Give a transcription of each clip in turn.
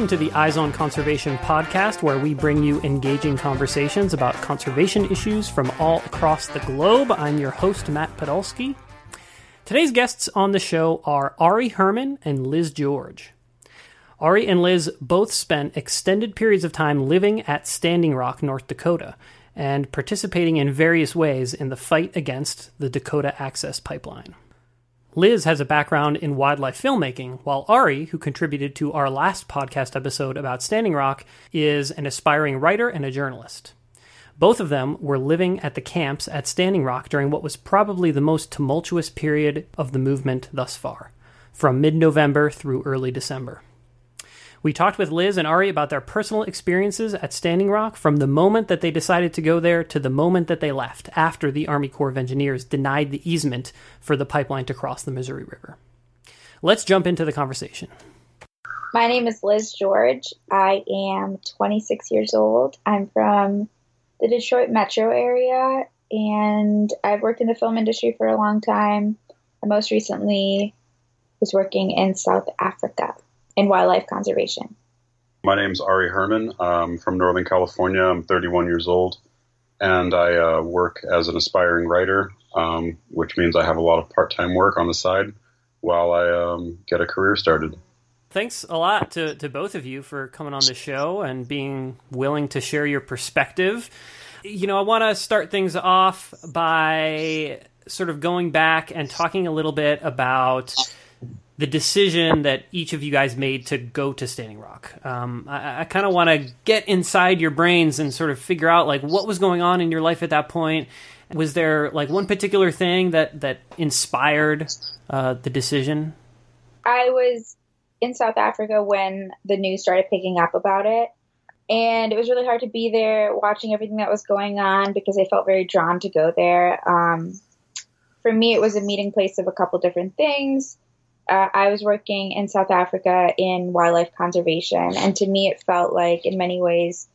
Welcome to the Eyes on Conservation podcast, where we bring you engaging conversations about conservation issues from all across the globe. I'm your host, Matt Podolsky. Today's guests on the show are Ari Herman and Liz George. Ari and Liz both spent extended periods of time living at Standing Rock, North Dakota, and participating in various ways in the fight against the Dakota Access Pipeline. Liz has a background in wildlife filmmaking, while Ari, who contributed to our last podcast episode about Standing Rock, is an aspiring writer and a journalist. Both of them were living at the camps at Standing Rock during what was probably the most tumultuous period of the movement thus far, from mid November through early December. We talked with Liz and Ari about their personal experiences at Standing Rock from the moment that they decided to go there to the moment that they left after the Army Corps of Engineers denied the easement for the pipeline to cross the Missouri River. Let's jump into the conversation. My name is Liz George. I am 26 years old. I'm from the Detroit metro area and I've worked in the film industry for a long time. I most recently was working in South Africa in wildlife conservation. My name is Ari Herman. I'm from Northern California. I'm 31 years old, and I uh, work as an aspiring writer, um, which means I have a lot of part time work on the side while I um, get a career started. Thanks a lot to, to both of you for coming on the show and being willing to share your perspective. You know, I want to start things off by sort of going back and talking a little bit about the decision that each of you guys made to go to Standing Rock. Um, I, I kind of want to get inside your brains and sort of figure out like what was going on in your life at that point. Was there like one particular thing that that inspired uh, the decision? I was in South Africa when the news started picking up about it. And it was really hard to be there watching everything that was going on because I felt very drawn to go there. Um, for me, it was a meeting place of a couple different things uh, I was working in South Africa in wildlife conservation, and to me, it felt like, in many ways,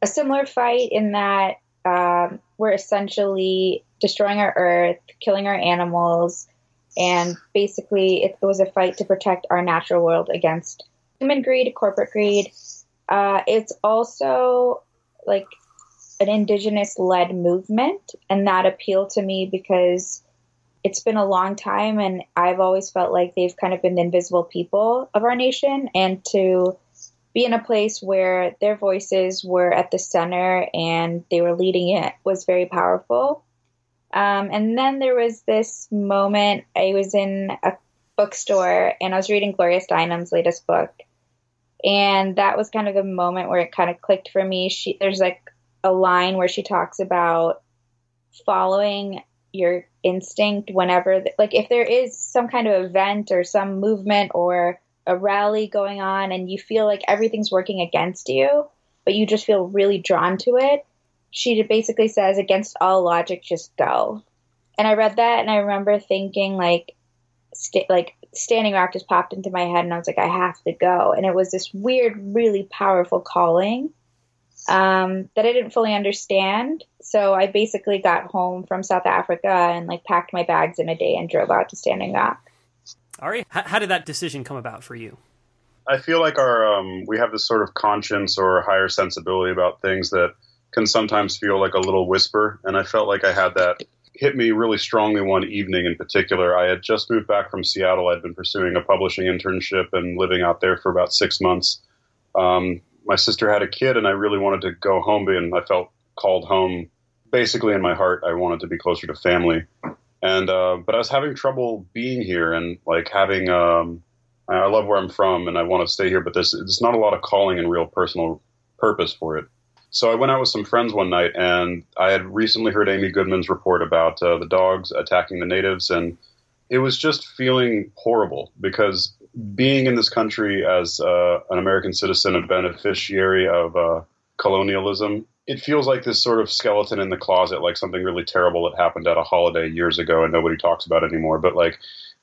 a similar fight in that um, we're essentially destroying our earth, killing our animals, and basically, it was a fight to protect our natural world against human greed, corporate greed. Uh, it's also like an indigenous led movement, and that appealed to me because it's been a long time and I've always felt like they've kind of been the invisible people of our nation and to be in a place where their voices were at the center and they were leading it was very powerful. Um, and then there was this moment I was in a bookstore and I was reading Gloria Steinem's latest book. And that was kind of the moment where it kind of clicked for me. She, there's like a line where she talks about following your instinct whenever like if there is some kind of event or some movement or a rally going on and you feel like everything's working against you but you just feel really drawn to it she basically says against all logic just go. And i read that and i remember thinking like st- like standing rock just popped into my head and i was like i have to go. And it was this weird really powerful calling um, that I didn't fully understand. So I basically got home from South Africa and like packed my bags in a day and drove out to Standing Rock. Ari, how did that decision come about for you? I feel like our um, we have this sort of conscience or higher sensibility about things that can sometimes feel like a little whisper, and I felt like I had that hit me really strongly one evening in particular. I had just moved back from Seattle. I'd been pursuing a publishing internship and living out there for about six months. Um, my sister had a kid and I really wanted to go home and I felt called home. Basically in my heart I wanted to be closer to family. And uh, but I was having trouble being here and like having um, I love where I'm from and I want to stay here but there's there's not a lot of calling and real personal purpose for it. So I went out with some friends one night and I had recently heard Amy Goodman's report about uh, the dogs attacking the natives and it was just feeling horrible because being in this country as uh, an American citizen, a beneficiary of uh, colonialism. It feels like this sort of skeleton in the closet, like something really terrible that happened at a holiday years ago and nobody talks about anymore. But like,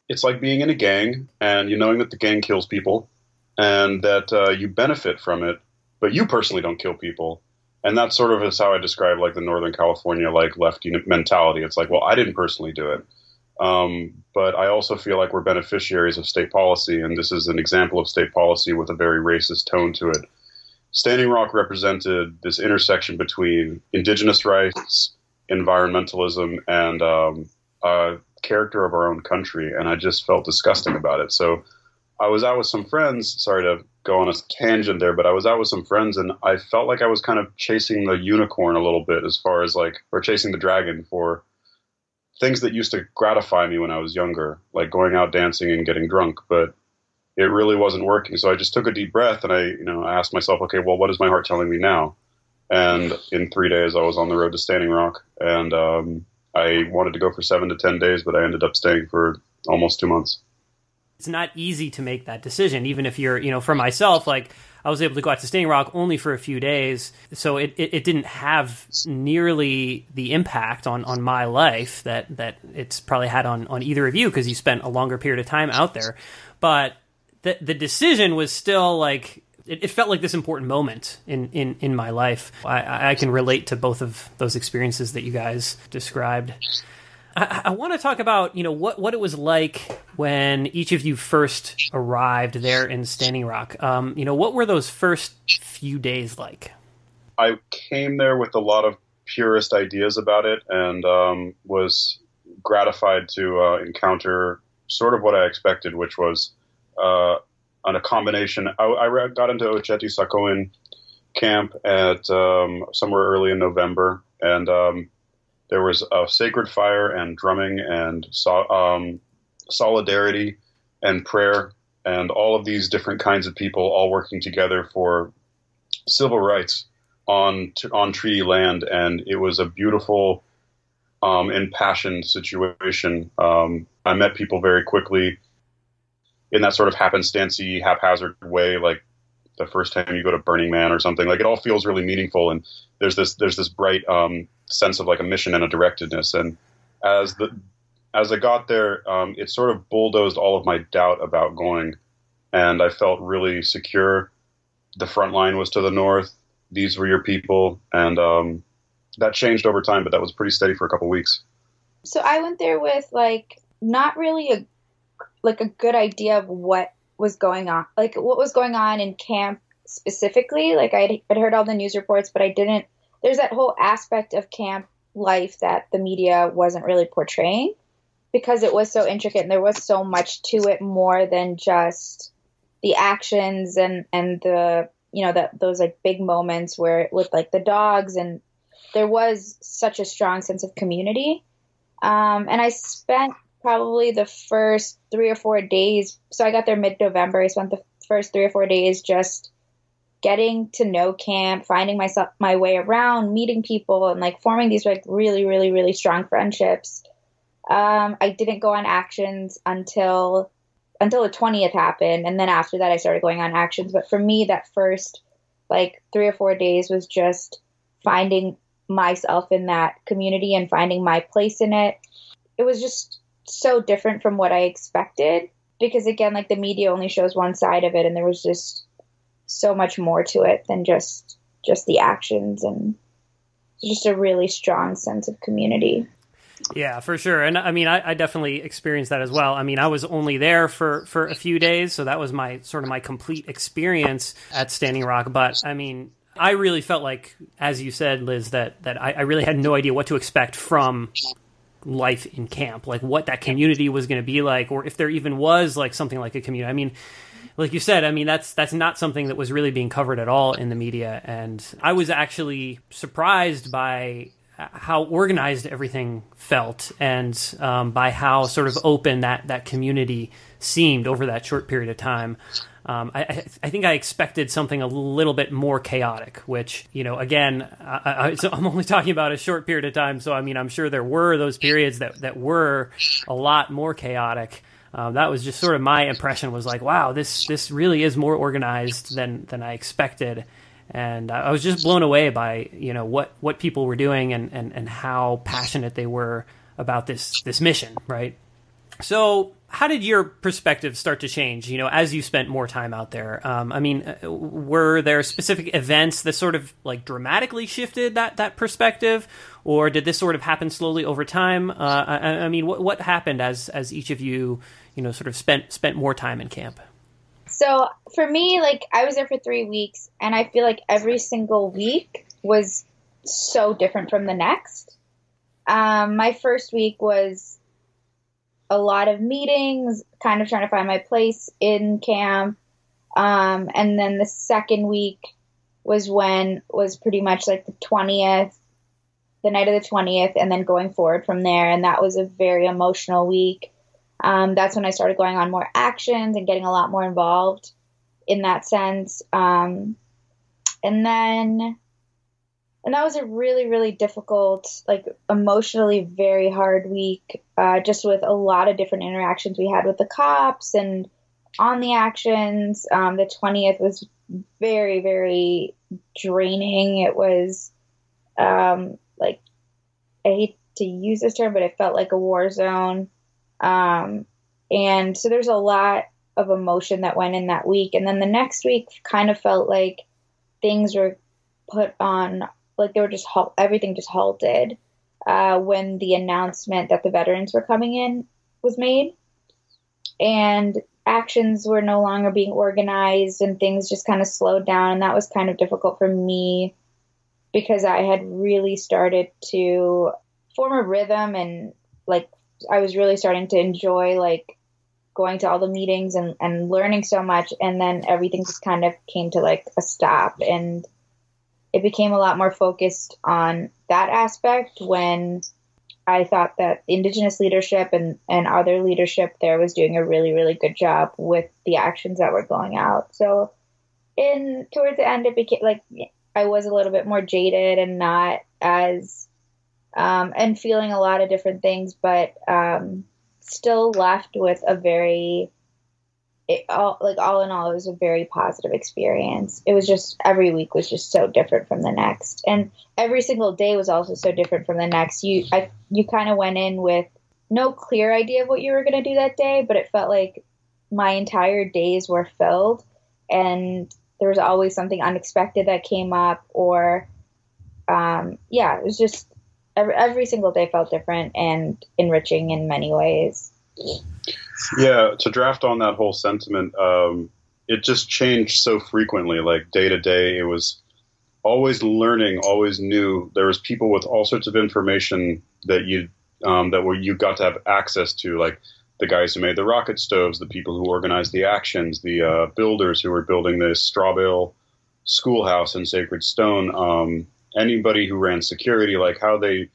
it's like being in a gang and you knowing that the gang kills people and that uh, you benefit from it, but you personally don't kill people. And that sort of is how I describe like the Northern California like lefty mentality. It's like, well, I didn't personally do it, um, but I also feel like we're beneficiaries of state policy, and this is an example of state policy with a very racist tone to it. Standing Rock represented this intersection between indigenous rights, environmentalism, and um, character of our own country, and I just felt disgusting about it. So I was out with some friends. Sorry to go on a tangent there, but I was out with some friends, and I felt like I was kind of chasing the unicorn a little bit, as far as like, or chasing the dragon for things that used to gratify me when I was younger, like going out dancing and getting drunk, but it really wasn't working. So I just took a deep breath and I, you know, I asked myself, okay, well, what is my heart telling me now? And in three days, I was on the road to Standing Rock, and um, I wanted to go for seven to ten days, but I ended up staying for almost two months. It's not easy to make that decision, even if you're, you know, for myself, like I was able to go out to Standing Rock only for a few days, so it, it, it, didn't have nearly the impact on, on my life that, that it's probably had on, on either of you because you spent a longer period of time out there. But the the decision was still like it, it, felt like this important moment in, in, in my life. I, I can relate to both of those experiences that you guys described. I, I want to talk about you know what what it was like when each of you first arrived there in Standing Rock. Um, you know, what were those first few days like? I came there with a lot of purist ideas about it, and um, was gratified to uh, encounter sort of what I expected, which was uh, on a combination. I, I, got into Oceti Sakowin camp at um, somewhere early in November, and um, there was a sacred fire and drumming and so, um, solidarity and prayer and all of these different kinds of people all working together for civil rights on on treaty land, and it was a beautiful, um, impassioned situation. Um, I met people very quickly in that sort of happenstancey, haphazard way, like the first time you go to Burning Man or something. Like it all feels really meaningful, and there's this there's this bright um, sense of like a mission and a directedness. And as the as I got there, um, it sort of bulldozed all of my doubt about going, and I felt really secure. The front line was to the north. These were your people, and um, that changed over time, but that was pretty steady for a couple weeks. So I went there with like not really a like a good idea of what was going on, like what was going on in camp specifically. Like I'd, I'd heard all the news reports, but I didn't there's that whole aspect of camp life that the media wasn't really portraying because it was so intricate and there was so much to it more than just the actions and and the you know that those like big moments where with like the dogs and there was such a strong sense of community um, and i spent probably the first three or four days so i got there mid-november i spent the first three or four days just getting to know camp, finding myself my way around, meeting people, and like forming these like really, really, really strong friendships. Um, I didn't go on actions until until the twentieth happened, and then after that, I started going on actions. But for me, that first like three or four days was just finding myself in that community and finding my place in it. It was just so different from what I expected because again, like the media only shows one side of it, and there was just so much more to it than just just the actions and just a really strong sense of community. Yeah, for sure. And I mean, I, I, definitely experienced that as well. I mean, I was only there for, for a few days, so that was my sort of my complete experience at Standing Rock. But I mean, I really felt like, as you said, Liz, that, that I, I really had no idea what to expect from life in camp, like what that community was going to be like, or if there even was like something like a community. I mean, like you said, I mean that's that's not something that was really being covered at all in the media, and I was actually surprised by how organized everything felt, and um, by how sort of open that that community seemed over that short period of time. Um, I, I, think I expected something a little bit more chaotic, which, you know, again, I, am only talking about a short period of time. So, I mean, I'm sure there were those periods that, that were a lot more chaotic um, that was just sort of my impression was like, wow, this this really is more organized than than I expected. and I was just blown away by you know what what people were doing and and and how passionate they were about this this mission, right? So, how did your perspective start to change? You know, as you spent more time out there. Um, I mean, uh, were there specific events that sort of like dramatically shifted that that perspective, or did this sort of happen slowly over time? Uh, I, I, mean, what what happened as as each of you, you know, sort of spent spent more time in camp? So for me, like I was there for three weeks, and I feel like every single week was so different from the next. Um, my first week was a lot of meetings, kind of trying to find my place in camp. Um, and then the second week was when was pretty much like the 20th, the night of the 20th, and then going forward from there. And that was a very emotional week. Um, that's when I started going on more actions and getting a lot more involved in that sense. Um, and then and that was a really really difficult like emotionally very hard week uh, just with a lot of different interactions we had with the cops and on the actions. Um, the 20th was very very draining. It was um, like i hate to use this term but it felt like a war zone. Um, and so there's a lot of emotion that went in that week. And then the next week kind of felt like things were put on like they were just halt, everything just halted uh, when the announcement that the veterans were coming in was made, and actions were no longer being organized, and things just kind of slowed down, and that was kind of difficult for me because I had really started to form a rhythm and like I was really starting to enjoy like going to all the meetings and, and learning so much and then everything just kind of came to like a stop. And it became a lot more focused on that aspect when I thought that indigenous leadership and, and other leadership there was doing a really, really good job with the actions that were going out. So in towards the end it became like I was a little bit more jaded and not as um, and feeling a lot of different things, but um, still left with a very it all like all in all it was a very positive experience. It was just every week was just so different from the next. And every single day was also so different from the next. You I, you kind of went in with no clear idea of what you were going to do that day but it felt like my entire days were filled. And there was always something unexpected that came up or um, yeah it was just every, every single day felt different and enriching in many ways yeah, to draft on that whole sentiment, um, it just changed so frequently. Like day to day, it was always learning, always new. There was people with all sorts of information that you um, that were you got to have access to, like the guys who made the rocket stoves, the people who organized the actions, the uh, builders who were building the straw bale schoolhouse in Sacred Stone, um, anybody who ran security, like how they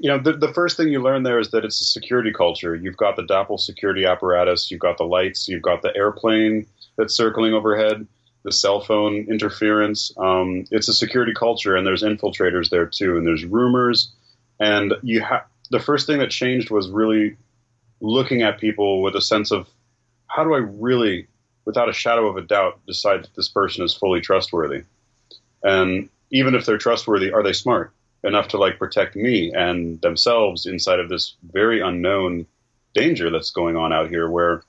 you know, the, the first thing you learn there is that it's a security culture. You've got the DAPL security apparatus, you've got the lights, you've got the airplane that's circling overhead, the cell phone interference. Um, it's a security culture, and there's infiltrators there too, and there's rumors. And you have the first thing that changed was really looking at people with a sense of how do I really, without a shadow of a doubt, decide that this person is fully trustworthy, and even if they're trustworthy, are they smart? Enough to like protect me and themselves inside of this very unknown danger that's going on out here where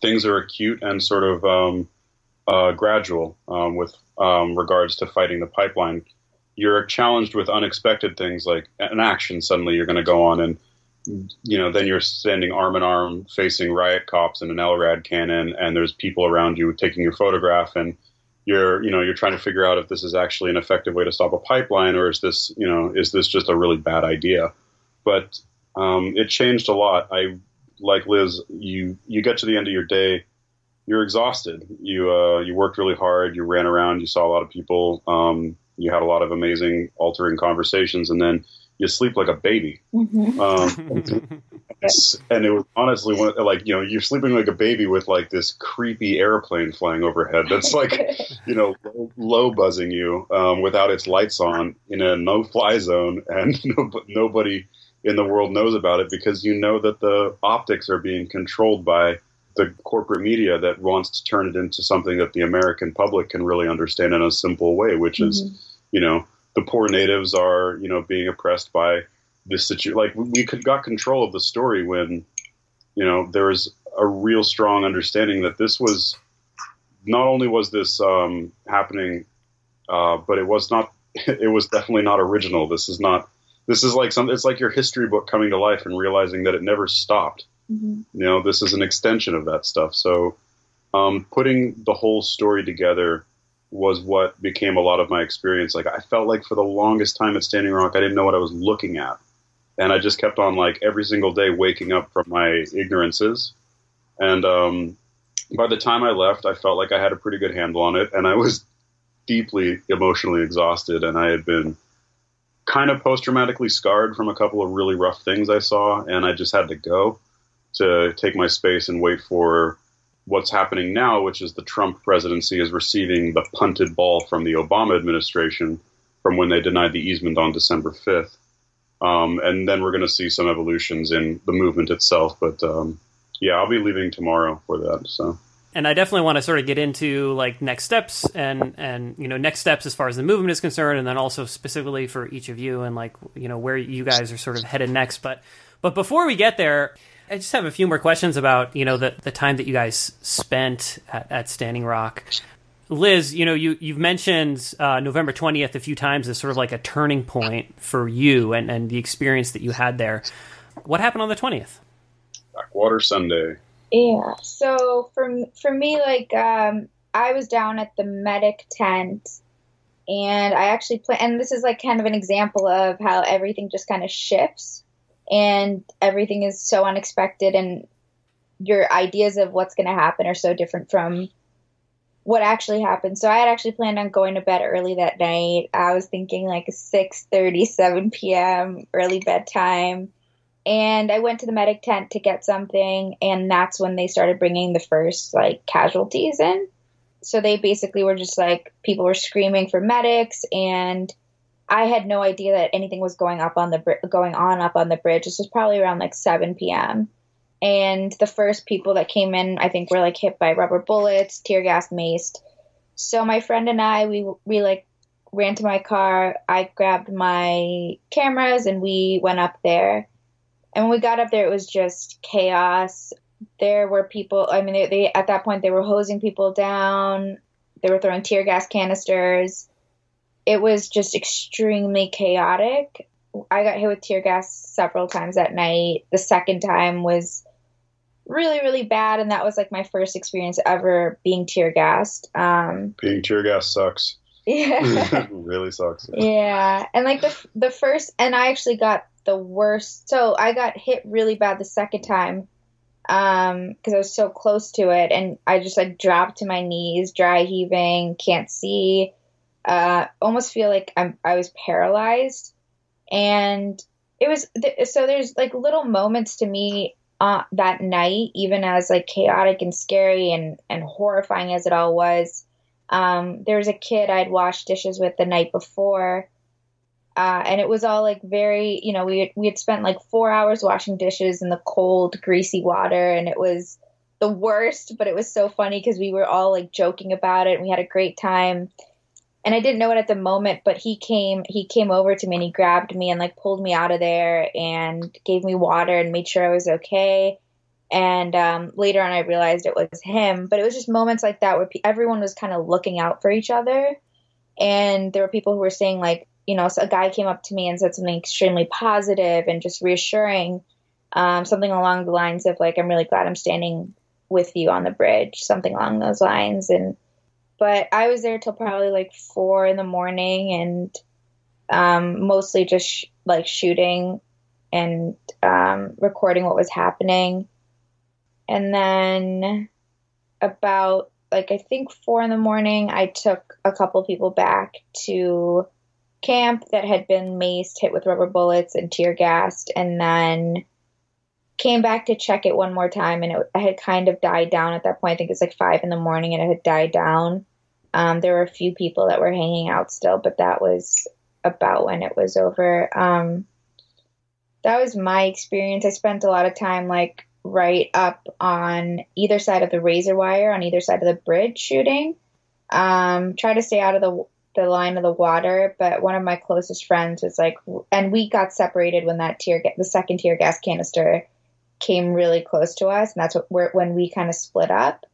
things are acute and sort of um, uh, gradual um, with um, regards to fighting the pipeline. You're challenged with unexpected things like an action. Suddenly, you're going to go on, and you know, then you're standing arm in arm facing riot cops and an LRAD cannon, and there's people around you taking your photograph, and you're you know you're trying to figure out if this is actually an effective way to stop a pipeline or is this you know is this just a really bad idea? But um, it changed a lot. I like liz you you get to the end of your day you're exhausted. You uh, you worked really hard you ran around you saw a lot of people um, you had a lot of amazing altering conversations and then you sleep like a baby. Mm-hmm. Um, and it was honestly one, like you know you're sleeping like a baby with like this creepy airplane flying overhead that's like you know low, low buzzing you um, without its lights on in a no fly zone and no, nobody in the world knows about it because you know that the optics are being controlled by the corporate media that wants to turn it into something that the American public can really understand in a simple way, which mm-hmm. is, you know, the poor natives are, you know, being oppressed by this situation. Like we could got control of the story when, you know, there was a real strong understanding that this was not only was this um, happening, uh, but it was not. It was definitely not original. This is not. This is like some. It's like your history book coming to life and realizing that it never stopped. Mm-hmm. You know, this is an extension of that stuff. So, um, putting the whole story together was what became a lot of my experience. Like I felt like for the longest time at Standing Rock, I didn't know what I was looking at, and I just kept on like every single day waking up from my ignorances, and um, by the time I left, I felt like I had a pretty good handle on it, and I was deeply emotionally exhausted, and I had been kind of post traumatically scarred from a couple of really rough things I saw, and I just had to go to take my space and wait for what's happening now, which is the Trump presidency is receiving the punted ball from the Obama administration from when they denied the easement on December 5th. Um, and then we're going to see some evolutions in the movement itself. But um, yeah, I'll be leaving tomorrow for that. So. And I definitely want to sort of get into like next steps and and you know next steps as far as the movement is concerned, and then also specifically for each of you and like you know where you guys are sort of headed next. But but before we get there, I just have a few more questions about you know the the time that you guys spent at, at Standing Rock. Liz, you know, you you've mentioned uh, November twentieth a few times as sort of like a turning point for you and and the experience that you had there. What happened on the twentieth? Backwater Sunday. Yeah. So for for me, like um, I was down at the medic tent, and I actually play. And this is like kind of an example of how everything just kind of shifts, and everything is so unexpected, and your ideas of what's going to happen are so different from what actually happened. So I had actually planned on going to bed early that night. I was thinking like 6 7 p.m. early bedtime and I went to the medic tent to get something, and that's when they started bringing the first like casualties in. So they basically were just like people were screaming for medics, and I had no idea that anything was going up on the going on up on the bridge. This was probably around like 7 p.m. And the first people that came in, I think, were like hit by rubber bullets, tear gas, maced. So my friend and I, we we like ran to my car. I grabbed my cameras and we went up there and when we got up there, it was just chaos. There were people. I mean, they, they at that point they were hosing people down. They were throwing tear gas canisters. It was just extremely chaotic. I got hit with tear gas several times that night. The second time was really really bad and that was like my first experience ever being tear gassed um being tear gas sucks yeah really sucks yeah and like the the first and i actually got the worst. So I got hit really bad the second time um because I was so close to it and I just like dropped to my knees, dry heaving, can't see, uh almost feel like I'm I was paralyzed and it was th- so there's like little moments to me uh, that night even as like chaotic and scary and and horrifying as it all was um there was a kid I'd washed dishes with the night before uh, and it was all like very, you know, we had, we had spent like four hours washing dishes in the cold, greasy water, and it was the worst. But it was so funny because we were all like joking about it, and we had a great time. And I didn't know it at the moment, but he came he came over to me and he grabbed me and like pulled me out of there and gave me water and made sure I was okay. And um, later on, I realized it was him. But it was just moments like that where pe- everyone was kind of looking out for each other. And there were people who were saying like, you know, so a guy came up to me and said something extremely positive and just reassuring, um, something along the lines of like, "I'm really glad I'm standing with you on the bridge," something along those lines. And but I was there till probably like four in the morning and um, mostly just sh- like shooting and um, recording what was happening. And then about like I think four in the morning, I took a couple people back to camp that had been maced, hit with rubber bullets, and tear gassed, and then came back to check it one more time, and it, had kind of died down at that point. I think it's like five in the morning, and it had died down. Um, there were a few people that were hanging out still, but that was about when it was over. Um, that was my experience. I spent a lot of time like right up on either side of the razor wire, on either side of the bridge shooting. Um, try to stay out of the the line of the water, but one of my closest friends was like, and we got separated when that tear, the second tear gas canister came really close to us, and that's what when we kind of split up.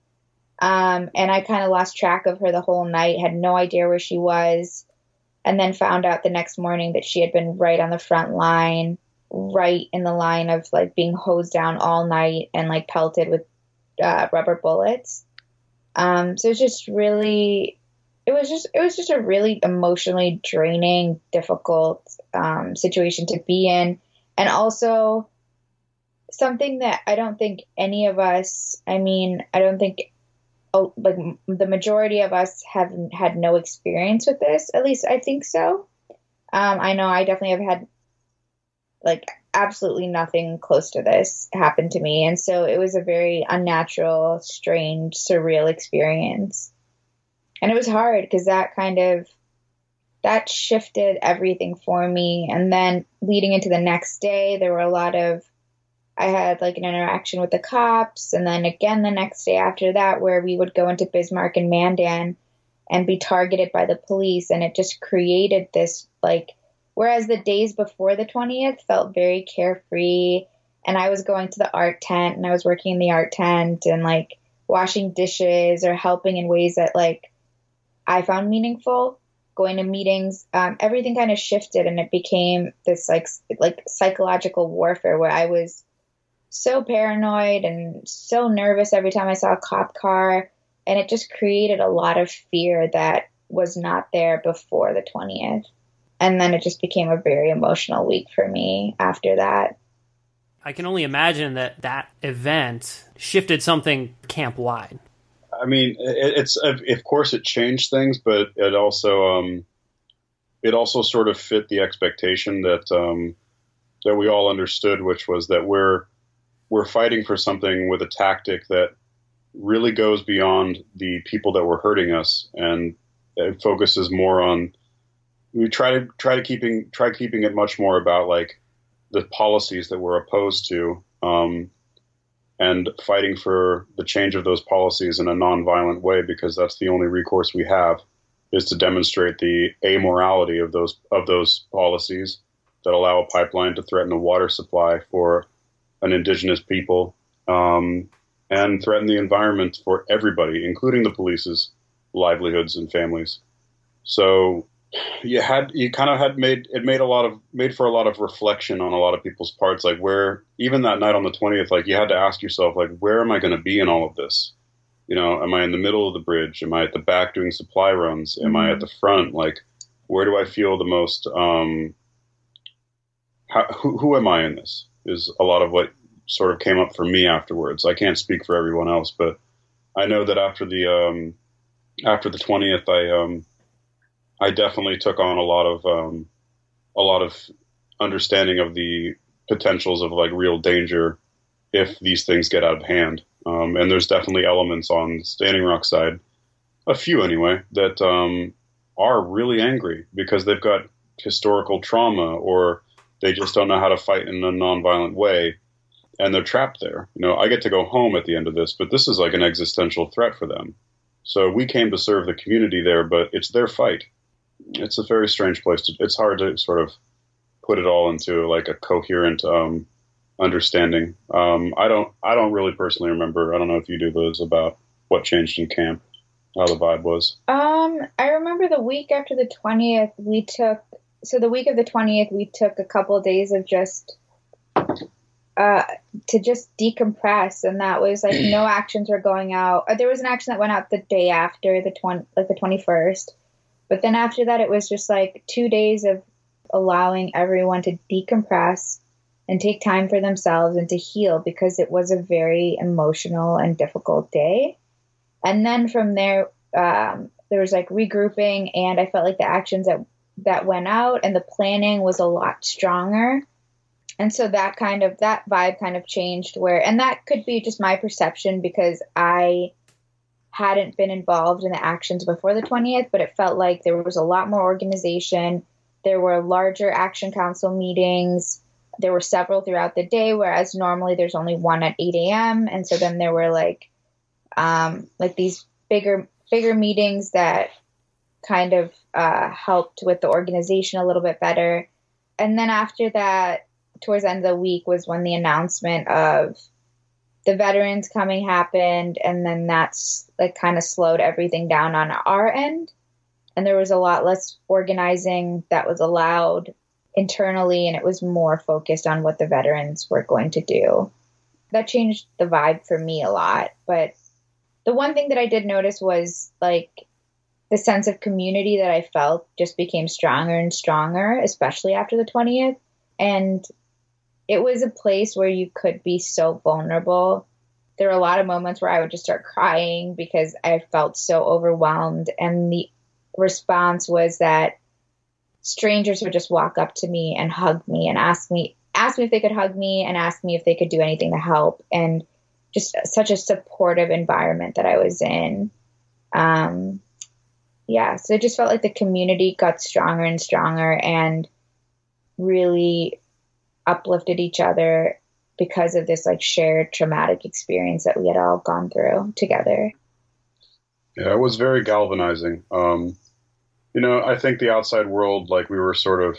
Um, and I kind of lost track of her the whole night, had no idea where she was, and then found out the next morning that she had been right on the front line, right in the line of like being hosed down all night and like pelted with uh, rubber bullets. Um, so it's just really, it was just, it was just a really emotionally draining, difficult um, situation to be in, and also something that I don't think any of us, I mean, I don't think like the majority of us have had no experience with this. At least I think so. Um, I know I definitely have had like absolutely nothing close to this happen to me, and so it was a very unnatural, strange, surreal experience. And it was hard because that kind of that shifted everything for me. And then leading into the next day, there were a lot of I had like an interaction with the cops, and then again the next day after that, where we would go into Bismarck and Mandan and be targeted by the police, and it just created this like. Whereas the days before the 20th felt very carefree, and I was going to the art tent and I was working in the art tent and like washing dishes or helping in ways that like I found meaningful going to meetings, um, everything kind of shifted and it became this like like psychological warfare where I was so paranoid and so nervous every time I saw a cop car. And it just created a lot of fear that was not there before the 20th. And then it just became a very emotional week for me after that. I can only imagine that that event shifted something camp wide. I mean, it's of course it changed things, but it also um, it also sort of fit the expectation that um, that we all understood, which was that we're we're fighting for something with a tactic that really goes beyond the people that were hurting us and it focuses more on we try to try to keeping try keeping it much more about like the policies that we're opposed to um, and fighting for the change of those policies in a nonviolent way because that's the only recourse we have is to demonstrate the amorality of those of those policies that allow a pipeline to threaten a water supply for an indigenous people um, and threaten the environment for everybody, including the police's livelihoods and families. So you had you kind of had made it made a lot of made for a lot of reflection on a lot of people's parts like where even that night on the 20th like you had to ask yourself like where am i going to be in all of this? You know am i in the middle of the bridge? Am i at the back doing supply runs? Am i at the front? Like where do i feel the most um how, who, who am i in this is a lot of what sort of came up for me afterwards. I can't speak for everyone else, but I know that after the um, after the twentieth, I um, I definitely took on a lot of um, a lot of understanding of the potentials of like real danger if these things get out of hand. Um, and there's definitely elements on Standing Rock side, a few anyway, that um, are really angry because they've got historical trauma or they just don't know how to fight in a nonviolent way, and they're trapped there. You know, I get to go home at the end of this, but this is like an existential threat for them. So we came to serve the community there, but it's their fight. It's a very strange place to. It's hard to sort of put it all into like a coherent um, understanding. Um, I don't. I don't really personally remember. I don't know if you do those about what changed in camp, how the vibe was. Um, I remember the week after the twentieth, we took so the week of the 20th we took a couple of days of just uh, to just decompress and that was like no actions were going out. Uh, there was an action that went out the day after the 20 like the 21st but then after that it was just like two days of allowing everyone to decompress and take time for themselves and to heal because it was a very emotional and difficult day. And then from there um, there was like regrouping and i felt like the actions that that went out and the planning was a lot stronger. And so that kind of that vibe kind of changed where and that could be just my perception because I hadn't been involved in the actions before the 20th, but it felt like there was a lot more organization. There were larger action council meetings. there were several throughout the day, whereas normally there's only one at 8 a.m. And so then there were like, um, like these bigger, bigger meetings that kind of uh, helped with the organization a little bit better. And then after that, towards the end of the week was when the announcement of the veterans coming happened, and then that's like kind of slowed everything down on our end. And there was a lot less organizing that was allowed internally, and it was more focused on what the veterans were going to do. That changed the vibe for me a lot. But the one thing that I did notice was like the sense of community that I felt just became stronger and stronger, especially after the 20th. And it was a place where you could be so vulnerable. There were a lot of moments where I would just start crying because I felt so overwhelmed. And the response was that strangers would just walk up to me and hug me and ask me ask me if they could hug me and ask me if they could do anything to help and just such a supportive environment that I was in. Um, yeah, so it just felt like the community got stronger and stronger and really uplifted each other because of this like shared traumatic experience that we had all gone through together. Yeah, it was very galvanizing. Um, you know, I think the outside world, like we were sort of,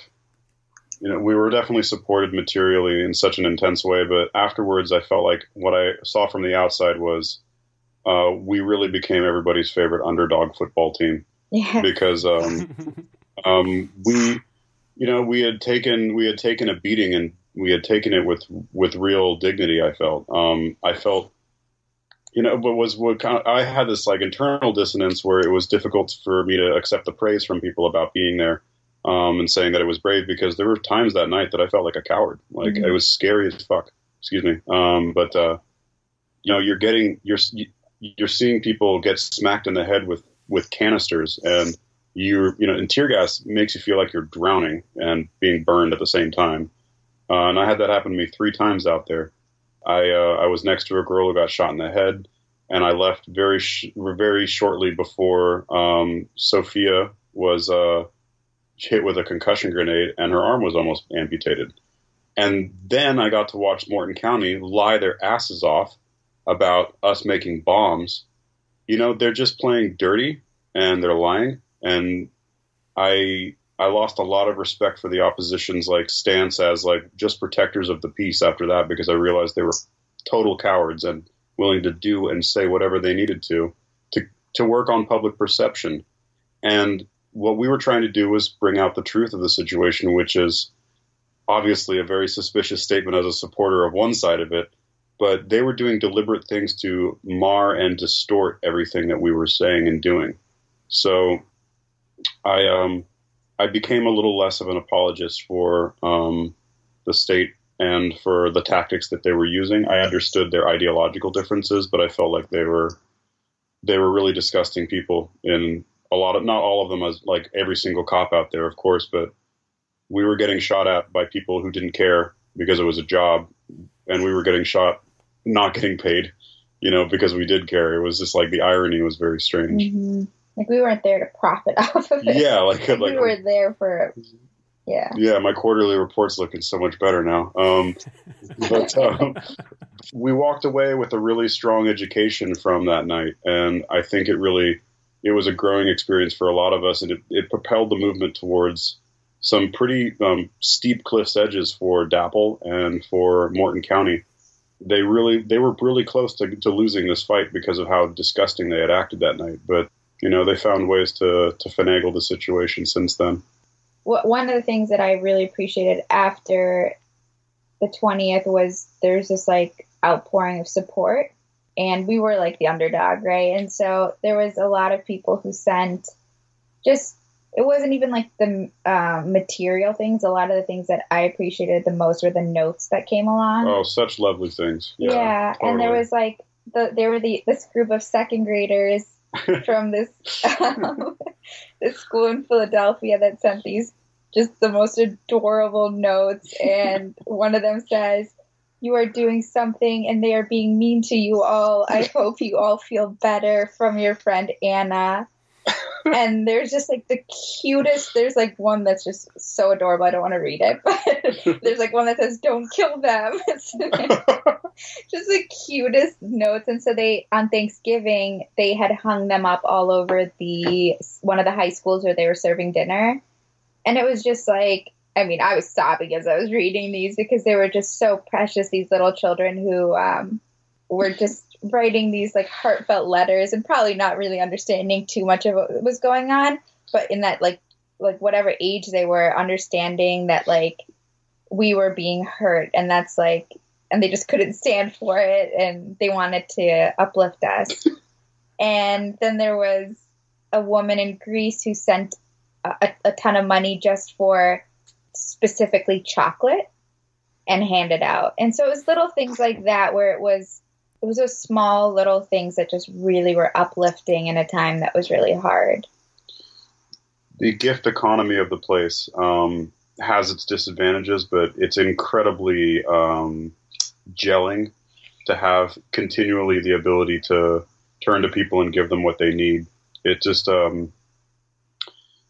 you know, we were definitely supported materially in such an intense way, but afterwards, I felt like what I saw from the outside was uh, we really became everybody's favorite underdog football team. Yeah. Because um, um, we, you know, we had taken we had taken a beating and we had taken it with with real dignity. I felt. Um, I felt. You know, but was what kind of, I had this like internal dissonance where it was difficult for me to accept the praise from people about being there um, and saying that it was brave because there were times that night that I felt like a coward. Like Mhm. it was scary as fuck. Excuse me. Um, but uh, you know, you're getting you're you're seeing people get smacked in the head with with canisters, and you you know, and tear gas makes you feel like you're drowning and being burned at the same time. Uh, and I had that happen to me three times out there. I uh, I was next to a girl who got shot in the head, and I left very sh- very shortly before um, Sophia was uh, hit with a concussion grenade, and her arm was almost amputated. And then I got to watch Morton County lie their asses off about us making bombs. You know, they're just playing dirty and they're lying. And I I lost a lot of respect for the opposition's like stance as like just protectors of the peace after that because I realized they were total cowards and willing to do and say whatever they needed to to to work on public perception. And what we were trying to do was bring out the truth of the situation, which is obviously a very suspicious statement as a supporter of one side of it, but they were doing deliberate things to mar and distort everything that we were saying and doing. So I um I became a little less of an apologist for um, the state and for the tactics that they were using. I understood their ideological differences, but I felt like they were they were really disgusting people in a lot of not all of them as like every single cop out there, of course, but we were getting shot at by people who didn't care because it was a job, and we were getting shot not getting paid, you know, because we did care. It was just like the irony was very strange. hmm Like we weren't there to profit off of it. Yeah, like Like, like we were there for, yeah. yeah, my quarterly report's looking so much better now. Um, but um, we walked away with a really strong education from that night, and I think it really it was a growing experience for a lot of us, and it, it propelled the movement towards some pretty um, steep cliffs edges for DAPL and for Morton County. They really they were really close to, to losing this fight because of how disgusting they had acted that night, but you know they found ways to to finagle the situation since then. One of the things that I really appreciated after the 20th was there's this like outpouring of support and we were like the underdog, right? And so there was a lot of people who sent just it wasn't even like the um, material things. A lot of the things that I appreciated the most were the notes that came along. Oh, such lovely things. Yeah, Yeah, and there was like the there were the this group of second graders from this um, this school in Philadelphia that sent these just the most adorable notes, and one of them says. You are doing something and they are being mean to you all. I hope you all feel better from your friend Anna. And there's just like the cutest. There's like one that's just so adorable. I don't want to read it, but there's like one that says "Don't kill them." It's just the cutest notes. And so they on Thanksgiving they had hung them up all over the one of the high schools where they were serving dinner, and it was just like. I mean, I was sobbing as I was reading these because they were just so precious. These little children who um, were just writing these like heartfelt letters and probably not really understanding too much of what was going on, but in that like like whatever age they were, understanding that like we were being hurt and that's like and they just couldn't stand for it and they wanted to uplift us. and then there was a woman in Greece who sent a, a ton of money just for specifically chocolate and handed out. And so it was little things like that where it was it was those small little things that just really were uplifting in a time that was really hard. The gift economy of the place um, has its disadvantages, but it's incredibly um, gelling to have continually the ability to turn to people and give them what they need. It just um,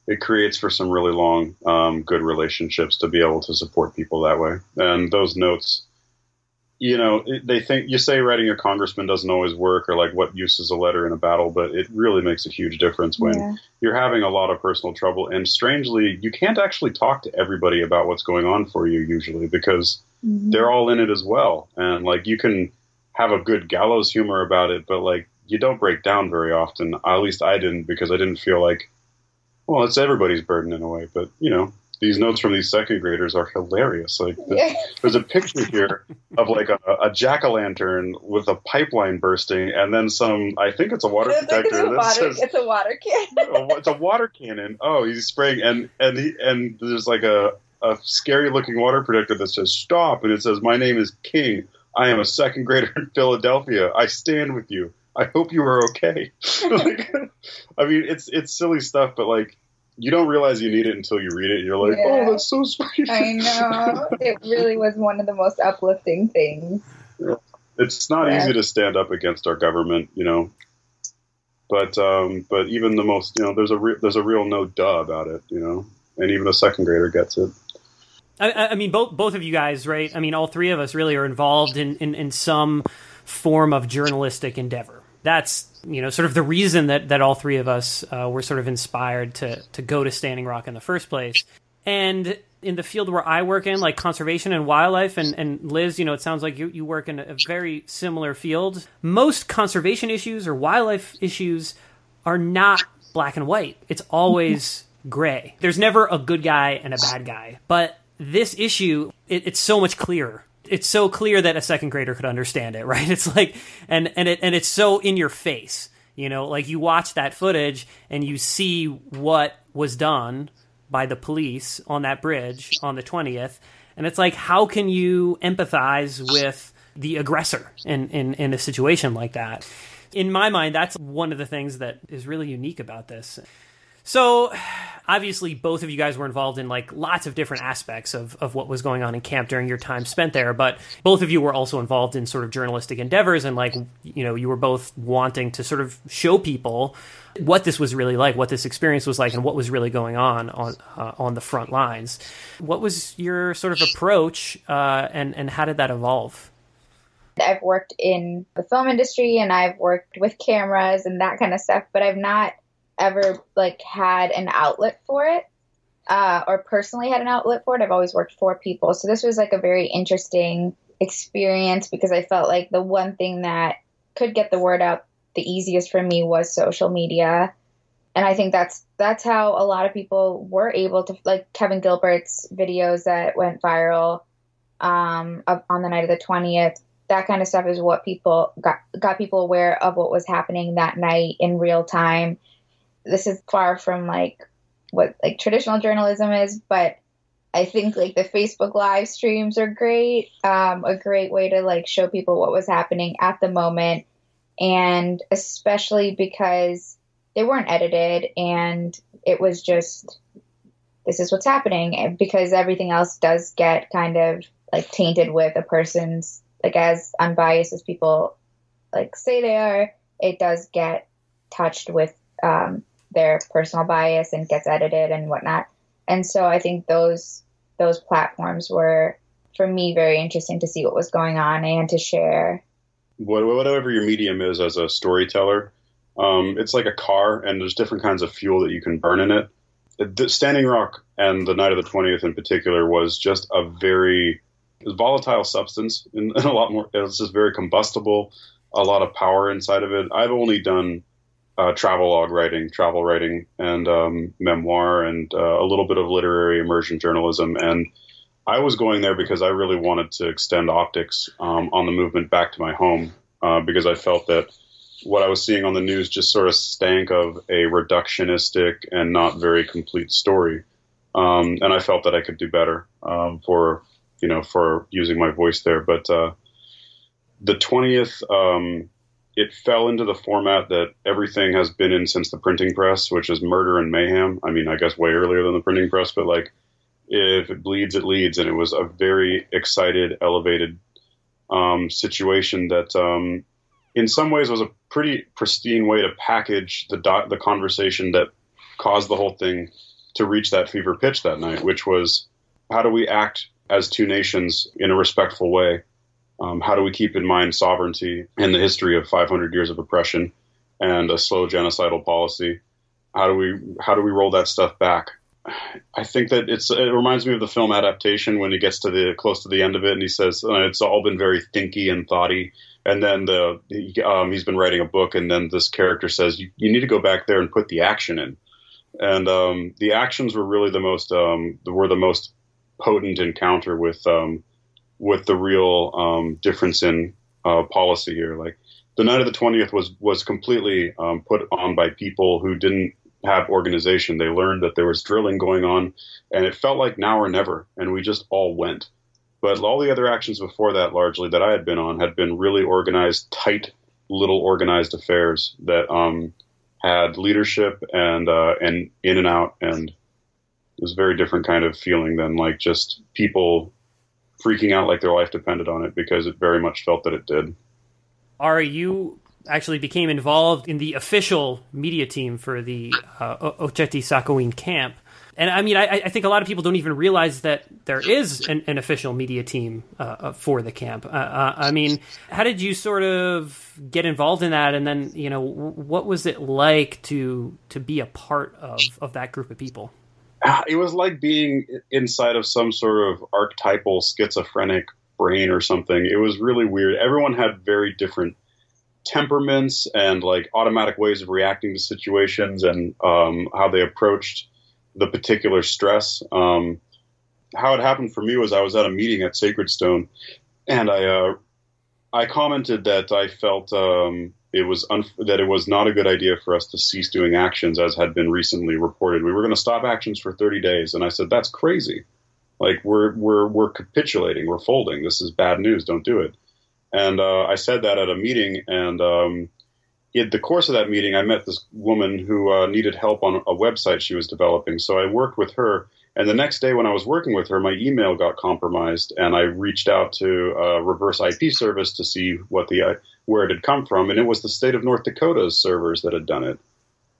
it creates for some really long, um, good relationships to be able to support people that way. And those notes you know, they think you say writing a congressman doesn't always work, or like what use is a letter in a battle, but it really makes a huge difference when yeah. you're having a lot of personal trouble. And strangely, you can't actually talk to everybody about what's going on for you usually because mm-hmm. they're all in it as well. And like you can have a good gallows humor about it, but like you don't break down very often. At least I didn't because I didn't feel like, well, it's everybody's burden in a way. But you know, these notes from these second graders are hilarious. Like the, there's a picture here of like a, a jack o' lantern with a pipeline bursting, and then some. I think it's a water protector. It's a water, says, it's a water cannon. Oh, it's a water cannon. Oh, he's spraying, and and he and there's like a a scary looking water protector that says stop, and it says my name is King. I am a second grader in Philadelphia. I stand with you. I hope you are okay. like, I mean, it's it's silly stuff, but like you don't realize you need it until you read it. You're like, yeah. oh, that's so sweet. I know. it really was one of the most uplifting things. Yeah. It's not yeah. easy to stand up against our government, you know. But um, but even the most, you know, there's a re- there's a real no duh about it, you know, and even a second grader gets it. I, I mean, both both of you guys, right? I mean, all three of us really are involved in, in, in some form of journalistic endeavor. That's you know, sort of the reason that, that all three of us uh, were sort of inspired to to go to Standing Rock in the first place. And in the field where I work in, like conservation and wildlife, and, and Liz, you know, it sounds like you, you work in a very similar field. Most conservation issues or wildlife issues are not black and white. It's always gray. There's never a good guy and a bad guy. But this issue, it, it's so much clearer it's so clear that a second grader could understand it, right? It's like and and it and it's so in your face. You know, like you watch that footage and you see what was done by the police on that bridge on the 20th and it's like how can you empathize with the aggressor in, in, in a situation like that in my mind that's one of the things that is really unique about this so obviously both of you guys were involved in like lots of different aspects of, of what was going on in camp during your time spent there, but both of you were also involved in sort of journalistic endeavors and like, you know, you were both wanting to sort of show people what this was really like, what this experience was like, and what was really going on on uh, on the front lines. What was your sort of approach, uh, and and how did that evolve? I've worked in the film industry and I've worked with cameras and that kind of stuff, but I've not ever like had an outlet for it uh, or personally had an outlet for it. I've always worked for people. So this was like a very interesting experience because I felt like the one thing that could get the word out the easiest for me was social media. And I think that's that's how a lot of people were able to like Kevin Gilbert's videos that went viral um, on the night of the 20th. That kind of stuff is what people got got people aware of what was happening that night in real time this is far from like what like traditional journalism is, but I think like the Facebook live streams are great. Um, a great way to like show people what was happening at the moment. And especially because they weren't edited and it was just, this is what's happening. Because everything else does get kind of like tainted with a person's, like as unbiased as people like say they are, it does get touched with um, their personal bias and gets edited and whatnot. And so I think those those platforms were for me very interesting to see what was going on and to share. Whatever your medium is as a storyteller, um, it's like a car, and there's different kinds of fuel that you can burn in it. Standing Rock and the Night of the Twentieth in particular was just a very volatile substance and, a lot more. It was just very combustible, a lot of power inside of it. I've only done uh, travel log writing, travel writing, and um, memoir, and uh, a little bit of literary immersion journalism. And I was going there because I really wanted to extend optics um, on the movement back to my home uh, because I felt that what I was seeing on the news just sort of stank of a reductionistic and not very complete story. Um, and I felt that I could do better um, for you know for using my voice there. But uh, the twentieth um, it fell into the format that everything has been in since the printing press, which is murder and mayhem. I mean, I guess way earlier than the printing press, but like if it bleeds, it leads, and it was a very excited, elevated um, situation that, um, in some ways, was a pretty pristine way to package the the conversation that caused the whole thing to reach that fever pitch that night, which was how do we act as two nations in a respectful way um, how do we keep in mind sovereignty and the history of 500 years of oppression and a slow genocidal policy? How do we how do we roll that stuff back? I think that it's it reminds me of the film adaptation when he gets to the close to the end of it and he says uh, it's all been very thinky and thoughty and then the he, um, he's been writing a book and then this character says you, you need to go back there and put the action in and um, the actions were really the most um, were the most potent encounter with um, with the real um, difference in uh, policy here. Like the night of the twentieth was was completely um, put on by people who didn't have organization. They learned that there was drilling going on, and it felt like now or never, and we just all went. But all the other actions before that, largely that I had been on, had been really organized, tight, little organized affairs that um, had leadership and uh, and in and out, and it was a very different kind of feeling than like just people freaking out like their life depended on it because it very much felt that it did. Ari, you actually became involved in the official media team for the uh, Oceti Sakowin camp. And I mean, I, I, think a lot of people don't even realize that there is an, an official media team uh, uh for the camp. Uh, uh, I mean, how did you sort of get involved in that? And then, you know, what was it like to to be a part of, of that group of people? it was like being inside of some sort of archetypal schizophrenic brain or something. It was really weird. Everyone had very different temperaments and like automatic ways of reacting to situations and um, how they approached the particular stress. Um, how it happened for me was I was at a meeting at Sacred Stone, and I uh, I commented that I felt um, it was un- that it was not a good idea for us to cease doing actions as had been recently reported. We were going to stop actions for 30 days, and I said that's crazy. Like we're we're we're capitulating, we're folding. This is bad news. Don't do it. And uh, I said that at a meeting, and um, in the course of that meeting, I met this woman who uh, needed help on a website she was developing. So I worked with her and the next day, when I was working with her, my email got compromised, and I reached out to a reverse IP service to see what the uh, where it had come from, and it was the state of North Dakota's servers that had done it.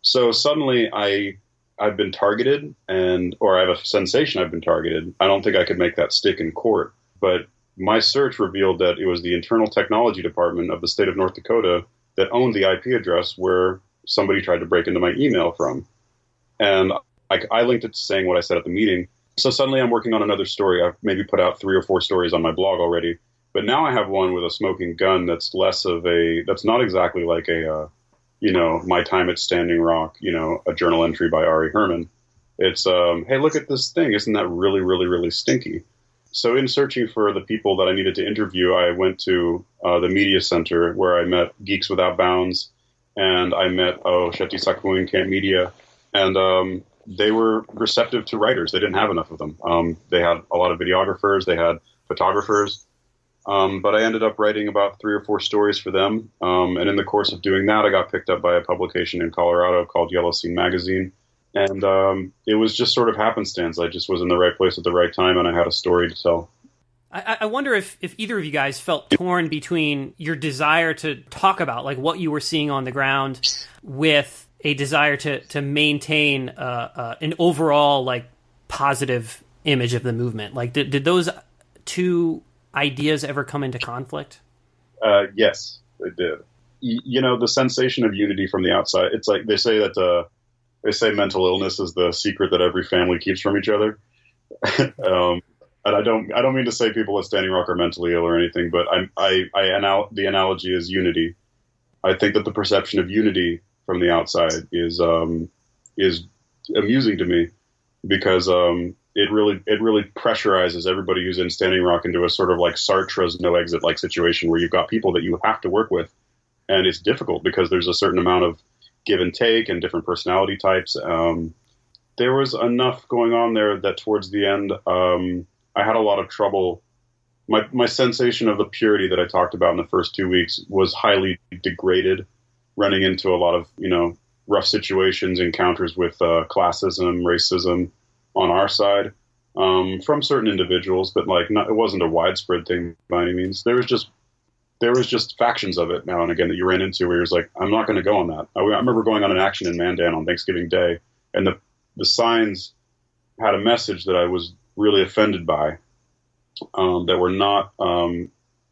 So suddenly, I I've been targeted, and or I have a sensation I've been targeted. I don't think I could make that stick in court, but my search revealed that it was the internal technology department of the state of North Dakota that owned the IP address where somebody tried to break into my email from. And I, I linked it to saying what I said at the meeting. So suddenly I'm working on another story. I've maybe put out three or four stories on my blog already, but now I have one with a smoking gun that's less of a that's not exactly like a uh, you know my time at Standing Rock, you know, a journal entry by Ari Herman. It's um, hey, look at this thing. Isn't that really, really, really stinky? So in searching for the people that I needed to interview, I went to uh, the media center where I met Geeks Without Bounds, and I met oh Oceti Sakowin Camp Media, and um, they were receptive to writers. They didn't have enough of them. Um, they had a lot of videographers, they had photographers. Um, but I ended up writing about three or four stories for them. Um, and in the course of doing that, I got picked up by a publication in Colorado called Yellow Scene Magazine. And um, it was just sort of happenstance. I just was in the right place at the right time, and I had a story to tell. I, I wonder if, if either of you guys felt torn between your desire to talk about like what you were seeing on the ground with a desire to to maintain uh, uh, an overall like positive image of the movement. Like, did did those two ideas ever come into conflict? Uh, yes, they did. Y- you know, the sensation of unity from the outside. It's like they say that uh, they say mental illness is the secret that every family keeps from each other. um, and I don't I don't mean to say people at Standing Rock are mentally ill or anything, but I I, I anal- the analogy is unity. I think that the perception of unity from the outside is um, is amusing to me because um, it really it really pressurizes everybody who's in Standing Rock into a sort of like Sartre's no exit like situation where you've got people that you have to work with, and it's difficult because there's a certain amount of give and take and different personality types. Um, there was enough going on there that towards the end, um, I had a lot of trouble. My my sensation of the purity that I talked about in the first two weeks was highly degraded, running into a lot of you know rough situations, encounters with uh, classism, racism on our side um, from certain individuals, but like not, it wasn't a widespread thing by any means. There was just there was just factions of it now and again that you ran into where you're like, I'm not going to go on that. I, I, remember going on an action in Mandan on Thanksgiving Day, and the the signs had a message that I was really offended by um, that were not um,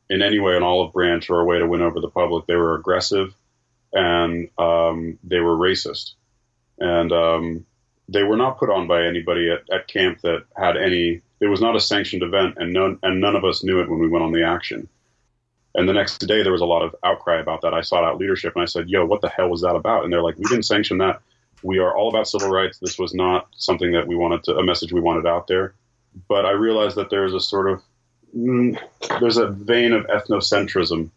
in any way an olive branch or a way to win over the public. They were aggressive and um, they were racist, and um, they were not put on by anybody at, at camp that had any. It was not a sanctioned event, and none and none of us knew it when we went on the action. And the next day, there was a lot of outcry about that. I sought out leadership and I said, "Yo, what the hell was that about?" And they're like, "We didn't sanction that. We are all about civil rights. This was not something that we wanted to a message we wanted out there." But I realized that there's a sort of mm, there's a vein of ethnocentrism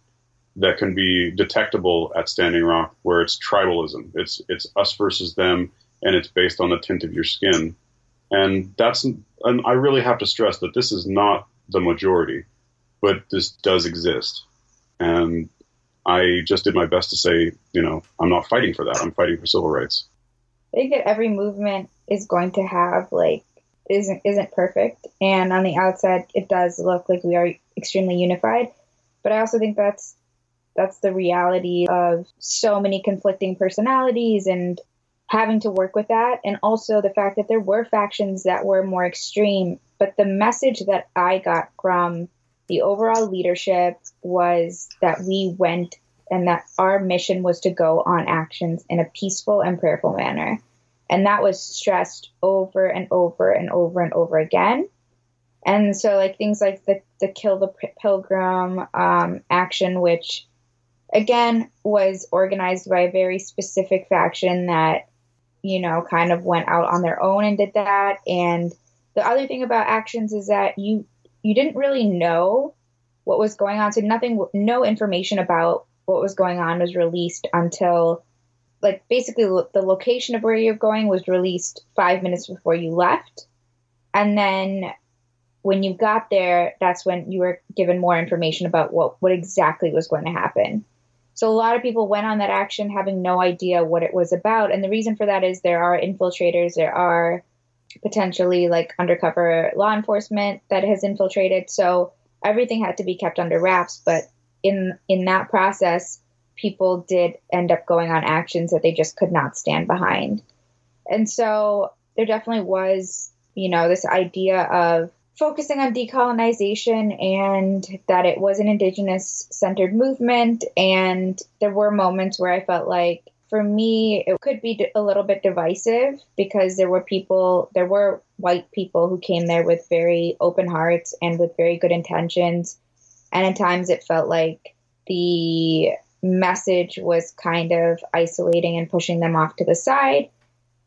that can be detectable at Standing Rock, where it's tribalism. It's it's us versus them, and it's based on the tint of your skin. And that's and I really have to stress that this is not the majority, but this does exist. And I just did my best to say, you know, I'm not fighting for that. I'm fighting for civil rights. I think that every movement is going to have like isn't isn't perfect, and on the outside it does look like we are extremely unified. But I also think that's that's the reality of so many conflicting personalities and having to work with that, and also the fact that there were factions that were more extreme. But the message that I got from the overall leadership was that we went and that our mission was to go on actions in a peaceful and prayerful manner. And that was stressed over and over and over and over again. And so, like things like the, the Kill the Pilgrim um, action, which again was organized by a very specific faction that, you know, kind of went out on their own and did that. And the other thing about actions is that you you didn't really know what was going on. So nothing, no information about what was going on was released until, like, basically the location of where you're going was released five minutes before you left, and then when you got there, that's when you were given more information about what what exactly was going to happen. So a lot of people went on that action having no idea what it was about, and the reason for that is there are infiltrators, there are potentially like undercover law enforcement that has infiltrated. So everything had to be kept under wraps. But in in that process, people did end up going on actions that they just could not stand behind. And so there definitely was, you know, this idea of focusing on decolonization and that it was an indigenous centered movement. And there were moments where I felt like for me, it could be a little bit divisive because there were people, there were white people who came there with very open hearts and with very good intentions. And at times it felt like the message was kind of isolating and pushing them off to the side.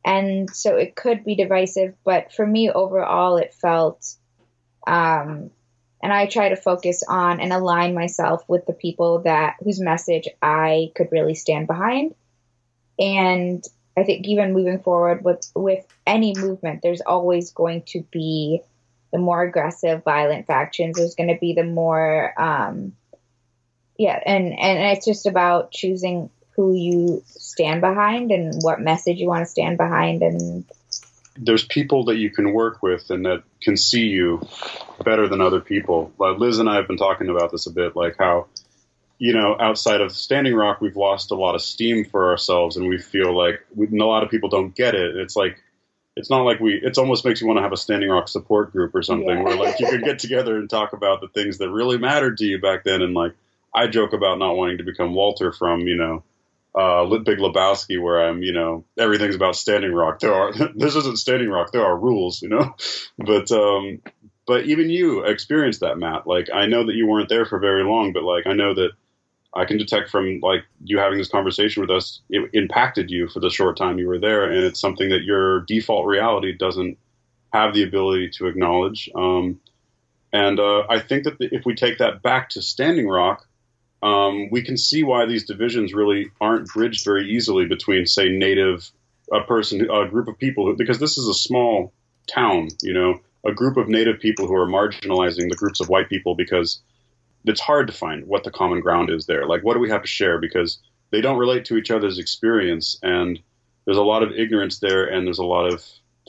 And so it could be divisive, but for me overall, it felt, um, and I try to focus on and align myself with the people that whose message I could really stand behind. And I think even moving forward with with any movement, there's always going to be the more aggressive, violent factions. There's going to be the more, um, yeah, and and it's just about choosing who you stand behind and what message you want to stand behind and there's people that you can work with and that can see you better than other people. Like Liz and I have been talking about this a bit, like how you know, outside of Standing Rock, we've lost a lot of steam for ourselves, and we feel like we, a lot of people don't get it. It's like it's not like we. It almost makes you want to have a Standing Rock support group or something Yeah. where like you could get together and talk about the things that really mattered to you back then. And like I joke about not wanting to become Walter from you know uh, Big Lebowski, where I'm you know everything's about Standing Rock. There are this isn't Standing Rock. There are rules, you know. But um, but even you experienced that, Matt. Like I know that you weren't there for very long, but like I know that I can detect from like you having this conversation with us, it impacted you for the short time you were there, and it's something that your default reality doesn't have the ability to acknowledge. Um, and uh, I think that if we take that back to Standing Rock, um, we can see why these divisions really aren't bridged very easily between, say, native a person, a group of people, who, because this is a small town, you know, a group of native people who are marginalizing the groups of white people because it's hard to find what the common ground is there. Like, what do we have to share? Because they don't relate to each other's experience, and there's a lot of ignorance there, and there's a lot of,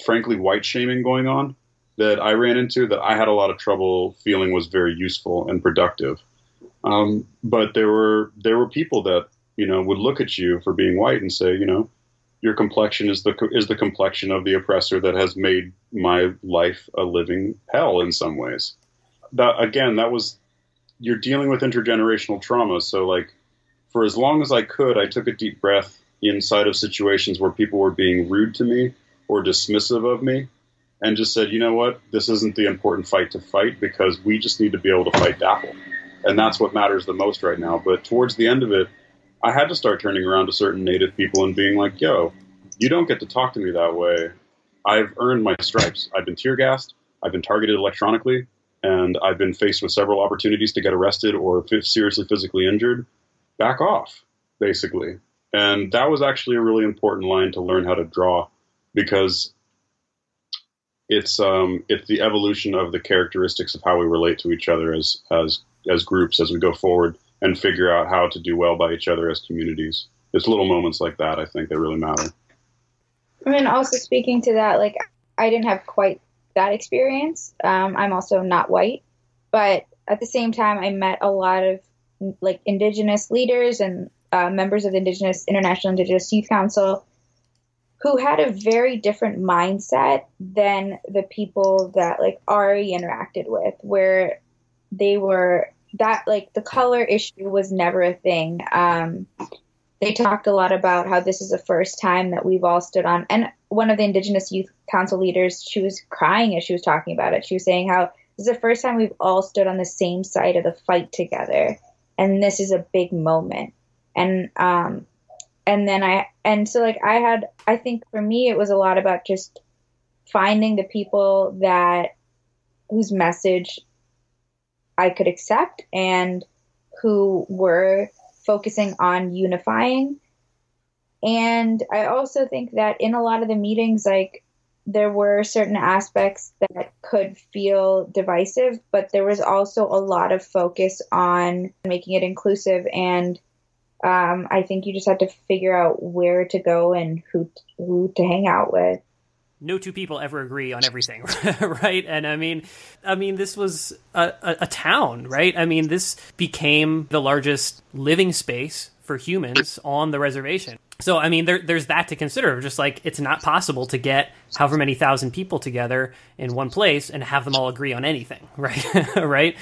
frankly, white shaming going on that I ran into that I had a lot of trouble feeling was very useful and productive. Um, but there were there were people that you know would look at you for being white and say, you know, your complexion is the is the complexion of the oppressor that has made my life a living hell in some ways. That again, that was you're dealing with intergenerational trauma. So like for as long as I could, I took a deep breath inside of situations where people were being rude to me or dismissive of me and just said, you know what, this isn't the important fight to fight because we just need to be able to fight DAPL. And that's what matters the most right now. But towards the end of it, I had to start turning around to certain native people and being like, yo, you don't get to talk to me that way. I've earned my stripes. I've been tear gassed. I've been targeted electronically. And I've been faced with several opportunities to get arrested or f- seriously physically injured. Back off, basically. And that was actually a really important line to learn how to draw because it's um, it's the evolution of the characteristics of how we relate to each other as as as groups as we go forward and figure out how to do well by each other as communities. It's little moments like that I think that really matter. I mean, also speaking to that, like I didn't have quite that experience. Um, I'm also not white, but at the same time, I met a lot of like indigenous leaders and uh, members of the Indigenous International Indigenous Youth Council who had a very different mindset than the people that like Ari interacted with, where they were that like the color issue was never a thing. Um, they talked a lot about how this is the first time that we've all stood on and one of the indigenous youth council leaders she was crying as she was talking about it she was saying how this is the first time we've all stood on the same side of the fight together and this is a big moment and um and then i and so like i had i think for me it was a lot about just finding the people that whose message i could accept and who were focusing on unifying. And I also think that in a lot of the meetings, like there were certain aspects that could feel divisive, but there was also a lot of focus on making it inclusive. And um, I think you just had to figure out where to go and who who to hang out with no two people ever agree on everything right? And i mean i mean this was a, a, a, town right? I mean this became the largest living space for humans on the reservation so i mean there, there's that to consider just like it's not possible to get however many thousand people together in one place and have them all agree on anything right right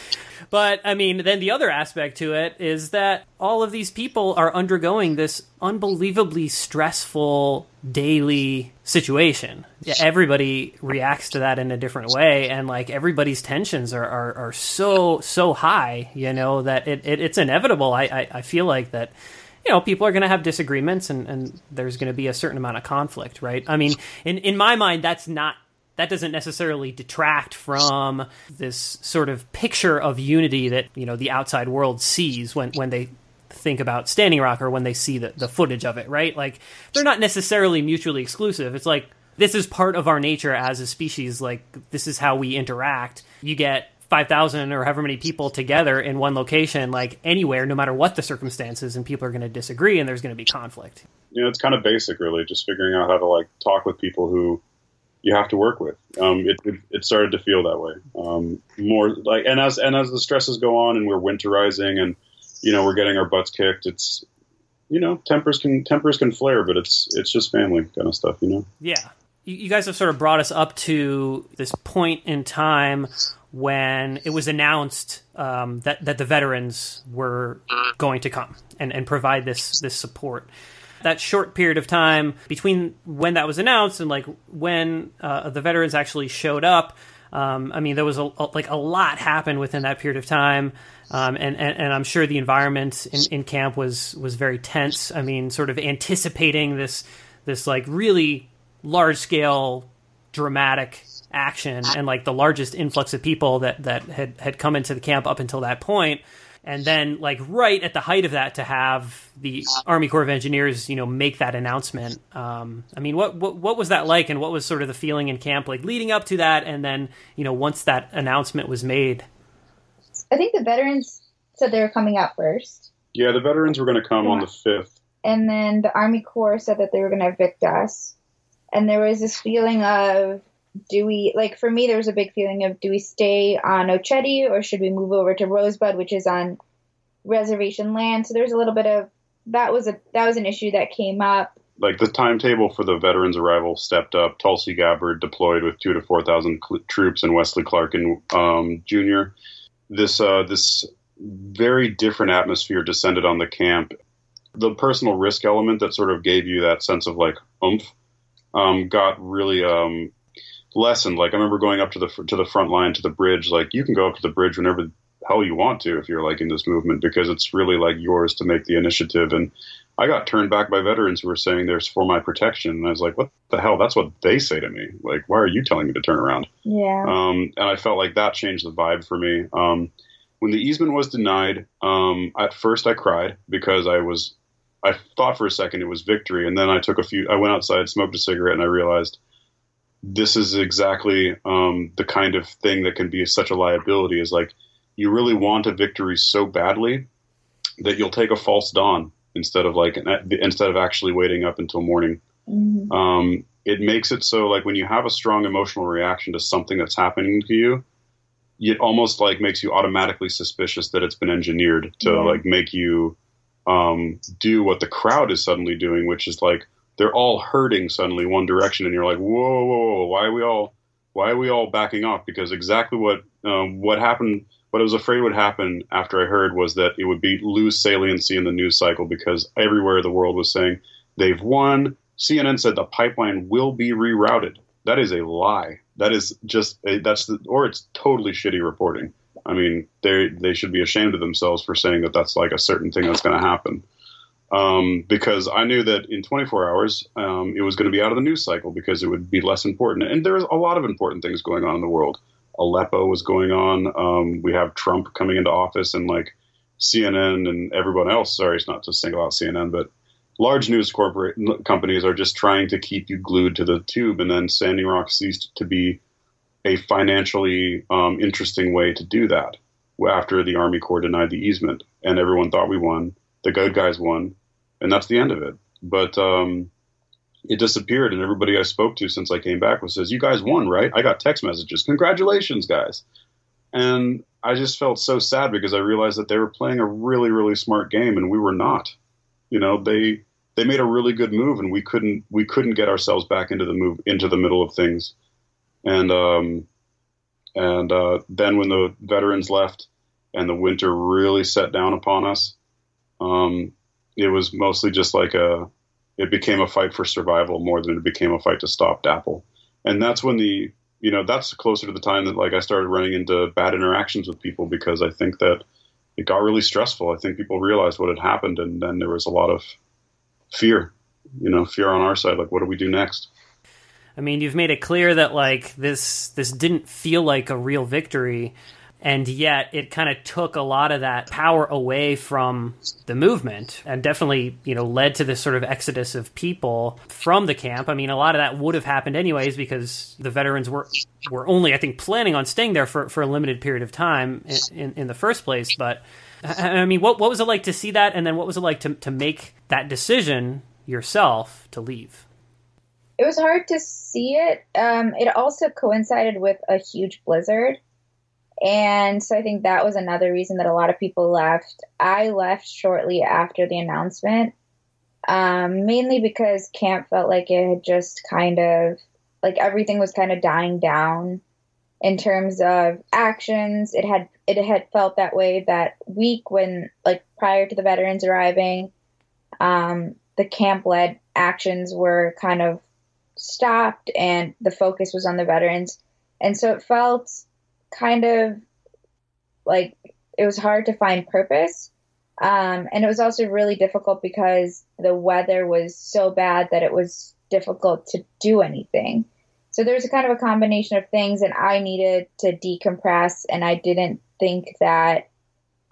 but I mean, then the other aspect to it is that all of these people are undergoing this unbelievably stressful daily situation. Everybody reacts to that in a different way, and like everybody's tensions are, are, are so so high, you know, that it, it it's inevitable. I, I, I feel like that you know, people are going to have disagreements and, and there's going to be a certain amount of conflict, right? I mean, in, in my mind, that's not that doesn't necessarily detract from this sort of picture of unity that you know the outside world sees when when they think about Standing Rock or when they see the, the footage of it, right? Like they're not necessarily mutually exclusive. It's like this is part of our nature as a species. Like this is how we interact. You get five thousand or however many people together in one location, like anywhere, no matter what the circumstances, and people are going to disagree, and there's going to be conflict. You know, it's kind of basic, really, just figuring out how to like talk with people who you have to work with. Um, it, it, it, started to feel that way um, more like, and as and as the stresses go on and we're winterizing and you know we're getting our butts kicked. It's you know tempers can tempers can flare, but it's it's just family kind of stuff, you know. Yeah, you guys have sort of brought us up to this point in time when it was announced um, that that the veterans were going to come and, and provide this this support. That short period of time between when that was announced and like when uh, the veterans actually showed up, um, I mean, there was a, a, like a lot happened within that period of time, um, and, and, and I'm sure the environment in, in camp was was very tense. I mean, sort of anticipating this this like really large scale dramatic action and like the largest influx of people that that had had come into the camp up until that point. And then like right at the height of that to have the army corps of engineers you know make that announcement. Um, i mean what, what what was that like and what was sort of the feeling in camp like leading up to that? And then you know once that announcement was made. I think the veterans said they were coming out first. Yeah the veterans were going to come yeah. on the 5th and then the army corps said that they were going to evict us. And there was this feeling of do we like for me there was a big feeling of do we stay on Oceti or should we move over to Rosebud which is on reservation land? So there's a little bit of that was a that was an issue that came up. Like the timetable for the veterans arrival stepped up. Tulsi Gabbard deployed with 2 to 4,000 cl- troops and Wesley Clark and um, Jr. this uh, this very different atmosphere descended on the camp. The personal risk element that sort of gave you that sense of like oomph um, got really um, lessened. Like I remember going up to the to the front line to the bridge. Like you can go up to the bridge whenever the hell you want to if you're like in this movement because it's really like yours to make the initiative. And I got turned back by veterans who were saying there's for my protection, and I was like, what the hell? That's what they say to me. Like, why are you telling me to turn around? Yeah. Um, and I felt like that changed the vibe for me. Um, when the easement was denied, um, at first I cried because I was I thought for a second it was victory, and then I took a few. I went outside, smoked a cigarette, and I realized this is exactly um, the kind of thing that can be such a liability. Is like you really want a victory so badly that you'll take a false dawn instead of like instead of actually waiting up until morning. Mm-hmm. Um, it makes it so like when you have a strong emotional reaction to something that's happening to you, it almost like makes you automatically suspicious that it's been engineered to yeah. like make you um, do what the crowd is suddenly doing, which is like they're all hurting suddenly one direction, and you're like, whoa, whoa, whoa, why are we all why are we all backing up? Because exactly what um, what happened, what I was afraid would happen after I heard was that it would be lose saliency in the news cycle because everywhere the world was saying they've won. CNN said the pipeline will be rerouted. That is a lie. That is just that's the, or it's totally shitty reporting. I mean, they they should be ashamed of themselves for saying that that's like a certain thing that's going to happen. Um, because I knew that in 24 hours um, it was going to be out of the news cycle because it would be less important. And there's a lot of important things going on in the world. Aleppo was going on. Um, we have Trump coming into office, and like CNN and everyone else. Sorry, it's not to single out CNN, but large news corporate companies are just trying to keep you glued to the tube. And then Standing Rock ceased to be a financially um, interesting way to do that after the Army Corps denied the easement, and everyone thought we won. The good guys won, and that's the end of it. But um, it disappeared, and everybody I spoke to since I came back was says, "You guys won, right?" I got text messages, "Congratulations, guys!" And I just felt so sad because I realized that they were playing a really, really smart game, and we were not. You know, they they made a really good move, and we couldn't we couldn't get ourselves back into the move into the middle of things and um, and uh, then when the veterans left and the winter really set down upon us, um, it was mostly just like a it became a fight for survival more than it became a fight to stop DAPL. And that's when the you know that's closer to the time that like I started running into bad interactions with people because I think that it got really stressful. I think people realized what had happened, and then there was a lot of fear, you know, fear on our side. Like, what do we do next? I mean, you've made it clear that like this this didn't feel like a real victory, and yet it kind of took a lot of that power away from the movement, and definitely you know led to this sort of exodus of people from the camp. I mean, a lot of that would have happened anyways because the veterans were were only I think planning on staying there for for a limited period of time in, in, in the first place, but. I mean, what what was it like to see that, and then what was it like to to make that decision yourself to leave? it was hard to see it. Um, it also coincided with a huge blizzard, And so I think that was another reason that a lot of people left. I left shortly after the announcement, um, mainly because camp felt like it had just kind of, like everything was kind of dying down in terms of actions. It had it had felt that way that week when, like, prior to the veterans arriving, um, the camp led actions were kind of stopped and the focus was on the veterans. And so it felt kind of like it was hard to find purpose. Um, and it was also really difficult because the weather was so bad that it was difficult to do anything. So there's a kind of a combination of things, and I needed to decompress, and I didn't think that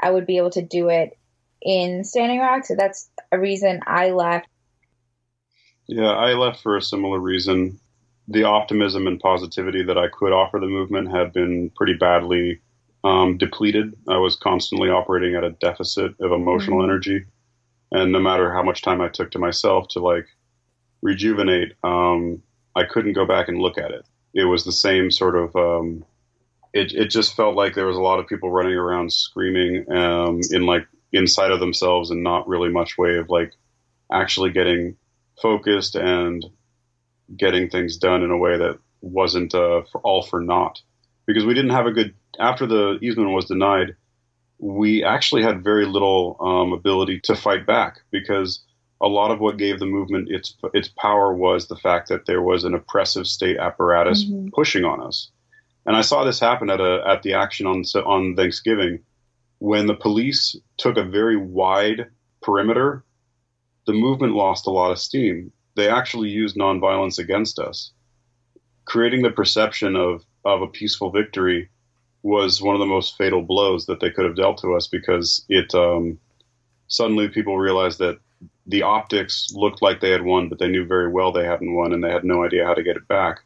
I would be able to do it in Standing Rock. So that's a reason I left. Yeah, I left for a similar reason. The optimism and positivity that I could offer the movement had been pretty badly um, depleted. I was constantly operating at a deficit of emotional mm-hmm. energy. And no matter how much time I took to myself to like rejuvenate, um, I couldn't go back and look at it. It was the same sort of, um, it, it just felt like there was a lot of people running around screaming um, in like inside of themselves and not really much way of like actually getting focused and getting things done in a way that wasn't uh, for all for naught. Because we didn't have a good after the easement was denied, we actually had very little um, ability to fight back because a lot of what gave the movement its its power was the fact that there was an oppressive state apparatus mm-hmm. pushing on us. And I saw this happen at a at the action on on Thanksgiving when the police took a very wide perimeter the movement lost a lot of steam. They actually used nonviolence against us. Creating the perception of, of a peaceful victory was one of the most fatal blows that they could have dealt to us because it um, suddenly people realized that the optics looked like they had won, but they knew very well they hadn't won, and they had no idea how to get it back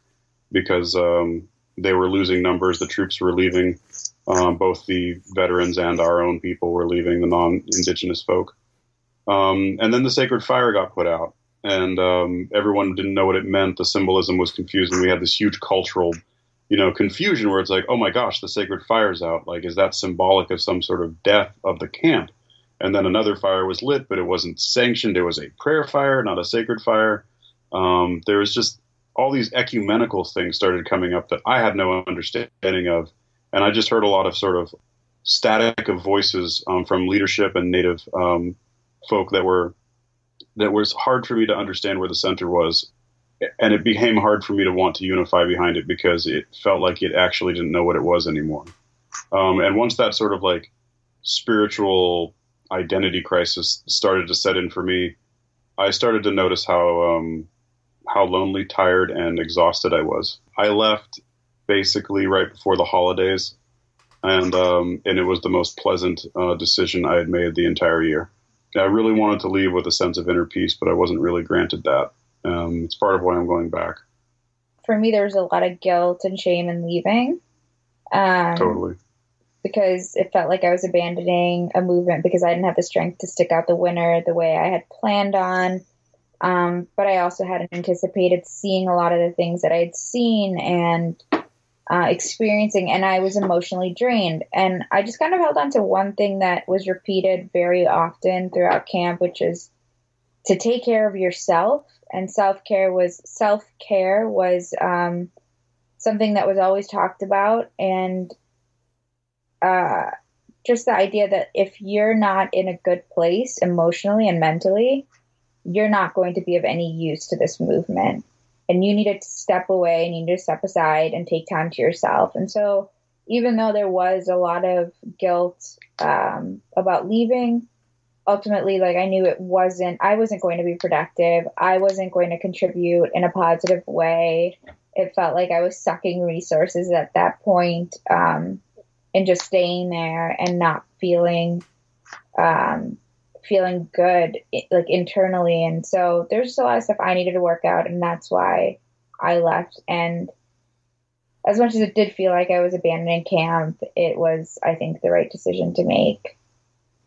because um, they were losing numbers. The troops were leaving. Um, both the veterans and our own people were leaving, the non-indigenous folk. Um, and then the sacred fire got put out, and um, everyone didn't know what it meant. The symbolism was confusing. We had this huge cultural, you know, confusion where it's like, oh my gosh, the sacred fire's out. Like, is that symbolic of some sort of death of the camp? And then another fire was lit, but it wasn't sanctioned. It was a prayer fire, not a sacred fire. Um, there was just all these ecumenical things started coming up that I had no understanding of, and I just heard a lot of sort of static of voices um, from leadership and native um, folk that were that was hard for me to understand where the center was and it became hard for me to want to unify behind it because it felt like it actually didn't know what it was anymore. Um, and once that sort of like spiritual identity crisis started to set in for me i started to notice how um, how lonely tired and exhausted i was. I left basically right before the holidays and um, and it was the most pleasant uh, decision i had made the entire year I really wanted to leave with a sense of inner peace, but I wasn't really granted that. Um, it's part of why I'm going back. For me, there's a lot of guilt and shame in leaving. Um, totally. Because it felt like I was abandoning a movement because I didn't have the strength to stick out the winner the way I had planned on. Um, but I also hadn't anticipated seeing a lot of the things that I had seen and uh, experiencing, and I was emotionally drained. And I just kind of held on to one thing that was repeated very often throughout camp, which is to take care of yourself. And self care was self care was um, something that was always talked about, and uh, just the idea that if you're not in a good place emotionally and mentally, you're not going to be of any use to this movement and you needed to step away and you need to step aside and take time to yourself. And so, even though there was a lot of guilt um, about leaving, ultimately, like I knew it wasn't, I wasn't going to be productive. I wasn't going to contribute in a positive way. It felt like I was sucking resources at that point um, and just staying there and not feeling um, feeling good like internally. And so there's just a lot of stuff i needed to work out and that's why i left. And as much as it did feel like i was abandoning camp it was i think the right decision to make.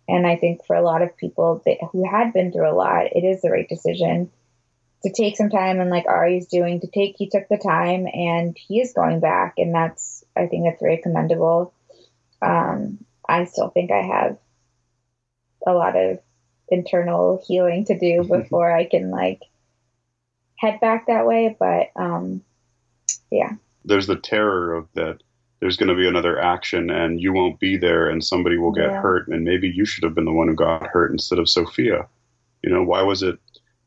And i think for a lot of people that, who had been through a lot it is the right decision to take some time and like ari's doing to take he took the time and he is going back and that's i think that's very commendable. Um, I still think I have a lot of internal healing to do before I can like head back that way. But um, yeah, there's the terror of that. There's going to be another action, and you won't be there, and somebody will get Yeah. hurt, and maybe you should have been the one who got hurt instead of Sophia. You know, why was it?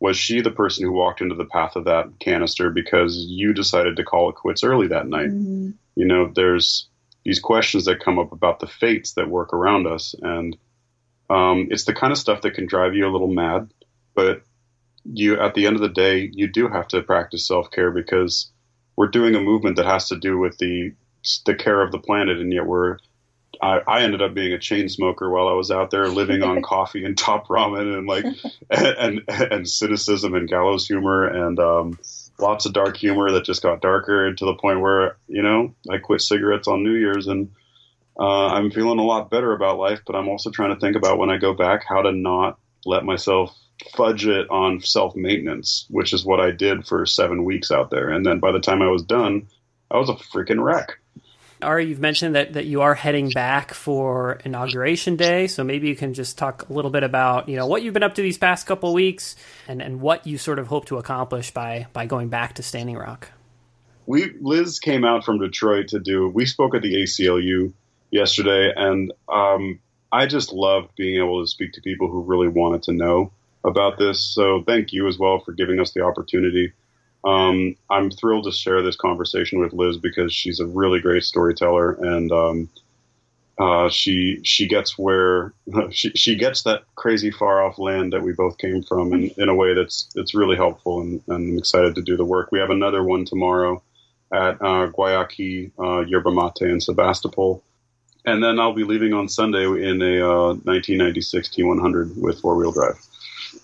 Was she the person who walked into the path of that canister because you decided to call it quits early that night? Mhm. you know there's these questions that come up about the fates that work around us and um, it's the kind of stuff that can drive you a little mad but you at the end of the day you do have to practice self-care because we're doing a movement that has to do with the the care of the planet and yet we're I, I ended up being a chain smoker while I was out there living on coffee and top ramen and like and, and and cynicism and gallows humor and um, lots of dark humor that just got darker to the point where you know I quit cigarettes on New Year's and uh, I'm feeling a lot better about life. But I'm also trying to think about when I go back how to not let myself fudge it on self maintenance, which is what I did for seven weeks out there. And then by the time I was done, I was a freaking wreck. Ari, you've mentioned that, that you are heading back for inauguration day, so maybe you can just talk a little bit about you know what you've been up to these past couple weeks and, and what you sort of hope to accomplish by by going back to Standing Rock. we Liz came out from Detroit to do. We spoke at the ACLU yesterday, and um, I just loved being able to speak to people who really wanted to know about this. So thank you as well for giving us the opportunity. Um, I'm thrilled to share this conversation with Liz because she's a really great storyteller, and um, uh, she she gets where she she gets that crazy far off land that we both came from in, in a way that's that's really helpful, and, and I'm excited to do the work. We have another one tomorrow at uh, Guayaki, uh, Yerba Mate, in Sebastopol. And then I'll be leaving on Sunday in a uh, 1996 T100 with four wheel drive.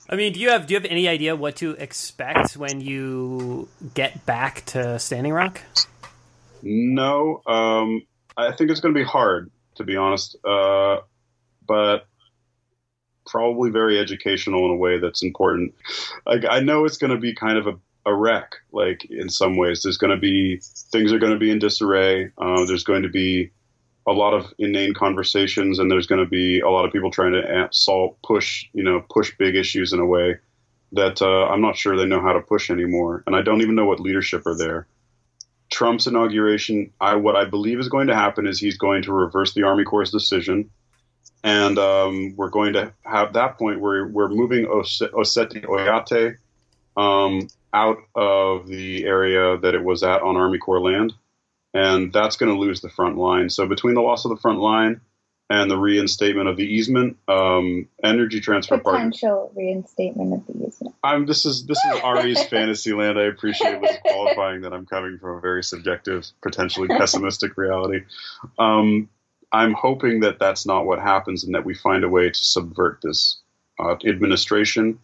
I mean, do you have do you have any idea what to expect when you get back to Standing Rock? No, um, I think it's going to be hard, to be honest, uh, but probably very educational in a way that's important. Like I know it's going to be kind of a, a wreck, like in some ways. There's going to be things are going to be in disarray. Uh, there's going to be a lot of inane conversations, and there's going to be a lot of people trying to solve, push, you know, push big issues in a way that uh, I'm not sure they know how to push anymore, and I don't even know what leadership are there. Trump's inauguration, I, what I believe is going to happen is he's going to reverse the Army Corps' decision, and um, we're going to have that point where we're moving Ose- Oceti Oyate um, out of the area that it was at on Army Corps land, and that's going to lose the front line. So between the loss of the front line and the reinstatement of the easement, um, Energy Transfer Partners. Potential reinstatement of the easement. I'm this is this is Ari's fantasy land. I appreciate Liz qualifying that I'm coming from a very subjective, potentially pessimistic reality. Um, I'm hoping that that's not what happens, and that we find a way to subvert this uh, administration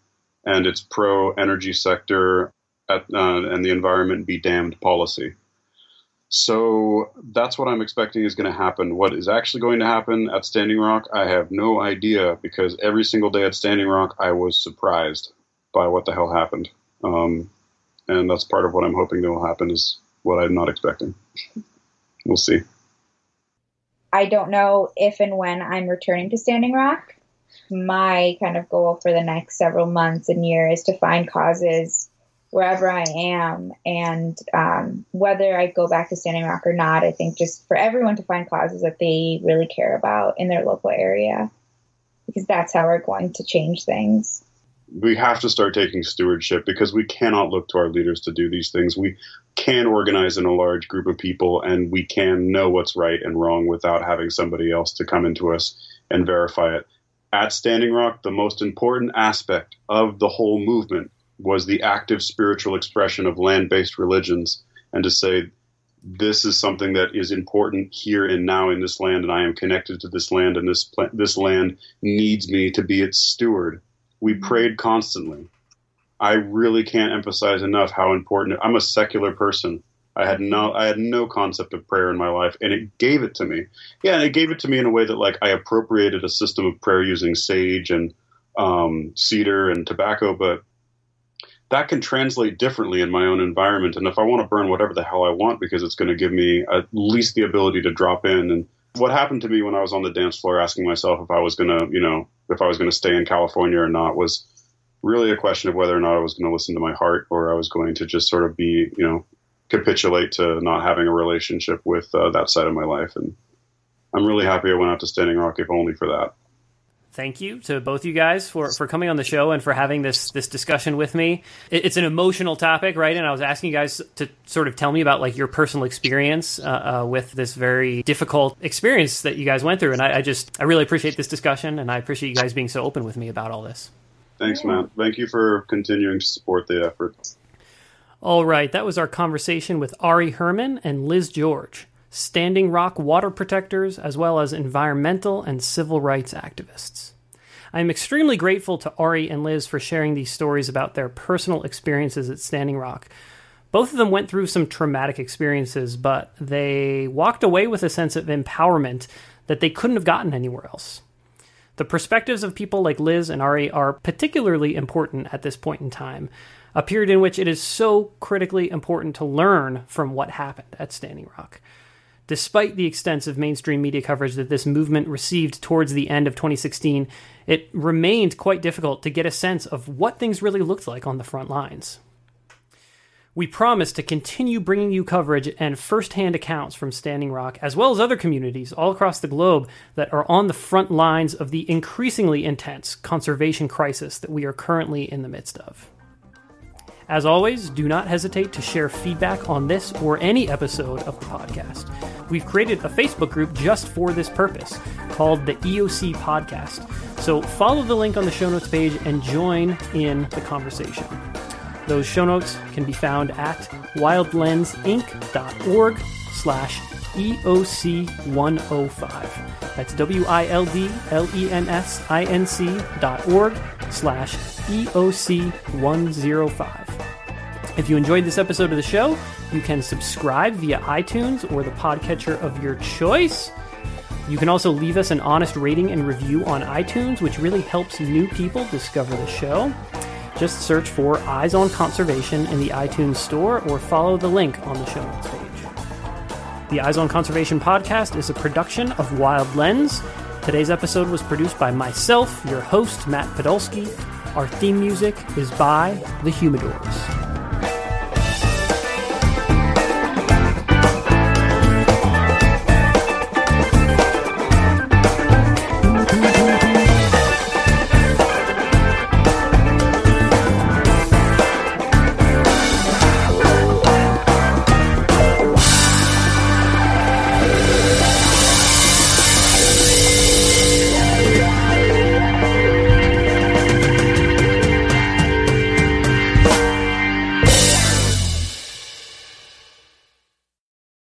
and its pro energy sector at, uh, and the environment be damned policy. So that's what I'm expecting is going to happen. What is actually going to happen at Standing Rock, I have no idea because every single day at Standing Rock, I was surprised by what the hell happened. Um, and that's part of what I'm hoping that will happen is what I'm not expecting. we'll see. I don't know if and when I'm returning to Standing Rock. My kind of goal for the next several months and year is to find causes wherever I am, and um, whether I go back to Standing Rock or not. I think just for everyone to find causes that they really care about in their local area, because that's how we're going to change things. we have to start taking stewardship because we cannot look to our leaders to do these things. We can organize in a large group of people and we can know what's right and wrong without having somebody else to come into us and verify it. At Standing Rock, the most important aspect of the whole movement was the active spiritual expression of land based religions and to say, this is something that is important here and now in this land, and I am connected to this land, and this this land needs me to be its steward we prayed constantly. I really can't emphasize enough how important. I'm a secular person. I had no I had no concept of prayer in my life, and it gave it to me. Yeah, and it gave it to me in a way that like I appropriated a system of prayer using sage and um, cedar and tobacco, but that can translate differently in my own environment. And if I want to burn whatever the hell I want because it's going to give me at least the ability to drop in and what happened to me when I was on the dance floor, asking myself if I was gonna, you know, if I was gonna stay in California or not, was really a question of whether or not I was going to listen to my heart or I was going to just sort of be, you know, capitulate to not having a relationship with uh, that side of my life. And I'm really happy I went out to Standing Rock, if only for that thank you to both you guys for, for coming on the show and for having this this discussion with me. It, it's an emotional topic, right? And I was asking you guys to sort of tell me about like your personal experience uh, uh, with this very difficult experience that you guys went through. And I, I, just I really appreciate this discussion, and I appreciate you guys being so open with me about all this. Thanks, Matt. Thank you for continuing to support the effort. All right, that was our conversation with Ari Herman and Liz George. Standing Rock water protectors, as well as environmental and civil rights activists. I am extremely grateful to Ari and Liz for sharing these stories about their personal experiences at Standing Rock. Both of them went through some traumatic experiences, but they walked away with a sense of empowerment that they couldn't have gotten anywhere else. The perspectives of people like Liz and Ari are particularly important at this point in time, a period in which it is so critically important to learn from what happened at Standing Rock. Despite the extensive mainstream media coverage that this movement received towards the end of 2016, it remained quite difficult to get a sense of what things really looked like on the front lines. We promise to continue bringing you coverage and firsthand accounts from Standing Rock, as well as other communities all across the globe that are on the front lines of the increasingly intense conservation crisis that we are currently in the midst of. As always, do not hesitate to share feedback on this or any episode of the podcast. We've created a Facebook group just for this purpose called the EOC Podcast. So follow the link on the show notes page and join in the conversation. Those show notes can be found at wildlensinc.org slash EOC105. That's W-I-L-D-L-E-N-S-I-N-C dot org slash EOC105. If you enjoyed this episode of the show, you can subscribe via iTunes or the podcatcher of your choice. You can also leave us an honest rating and review on iTunes, which really helps new people discover the show. Just search for Eyes on Conservation in the iTunes Store or follow the link on the show notes page. The Eyes on Conservation podcast is a production of Wild Lens. Today's episode was produced by myself, your host, Matt Podolsky. Our theme music is by The Humidors.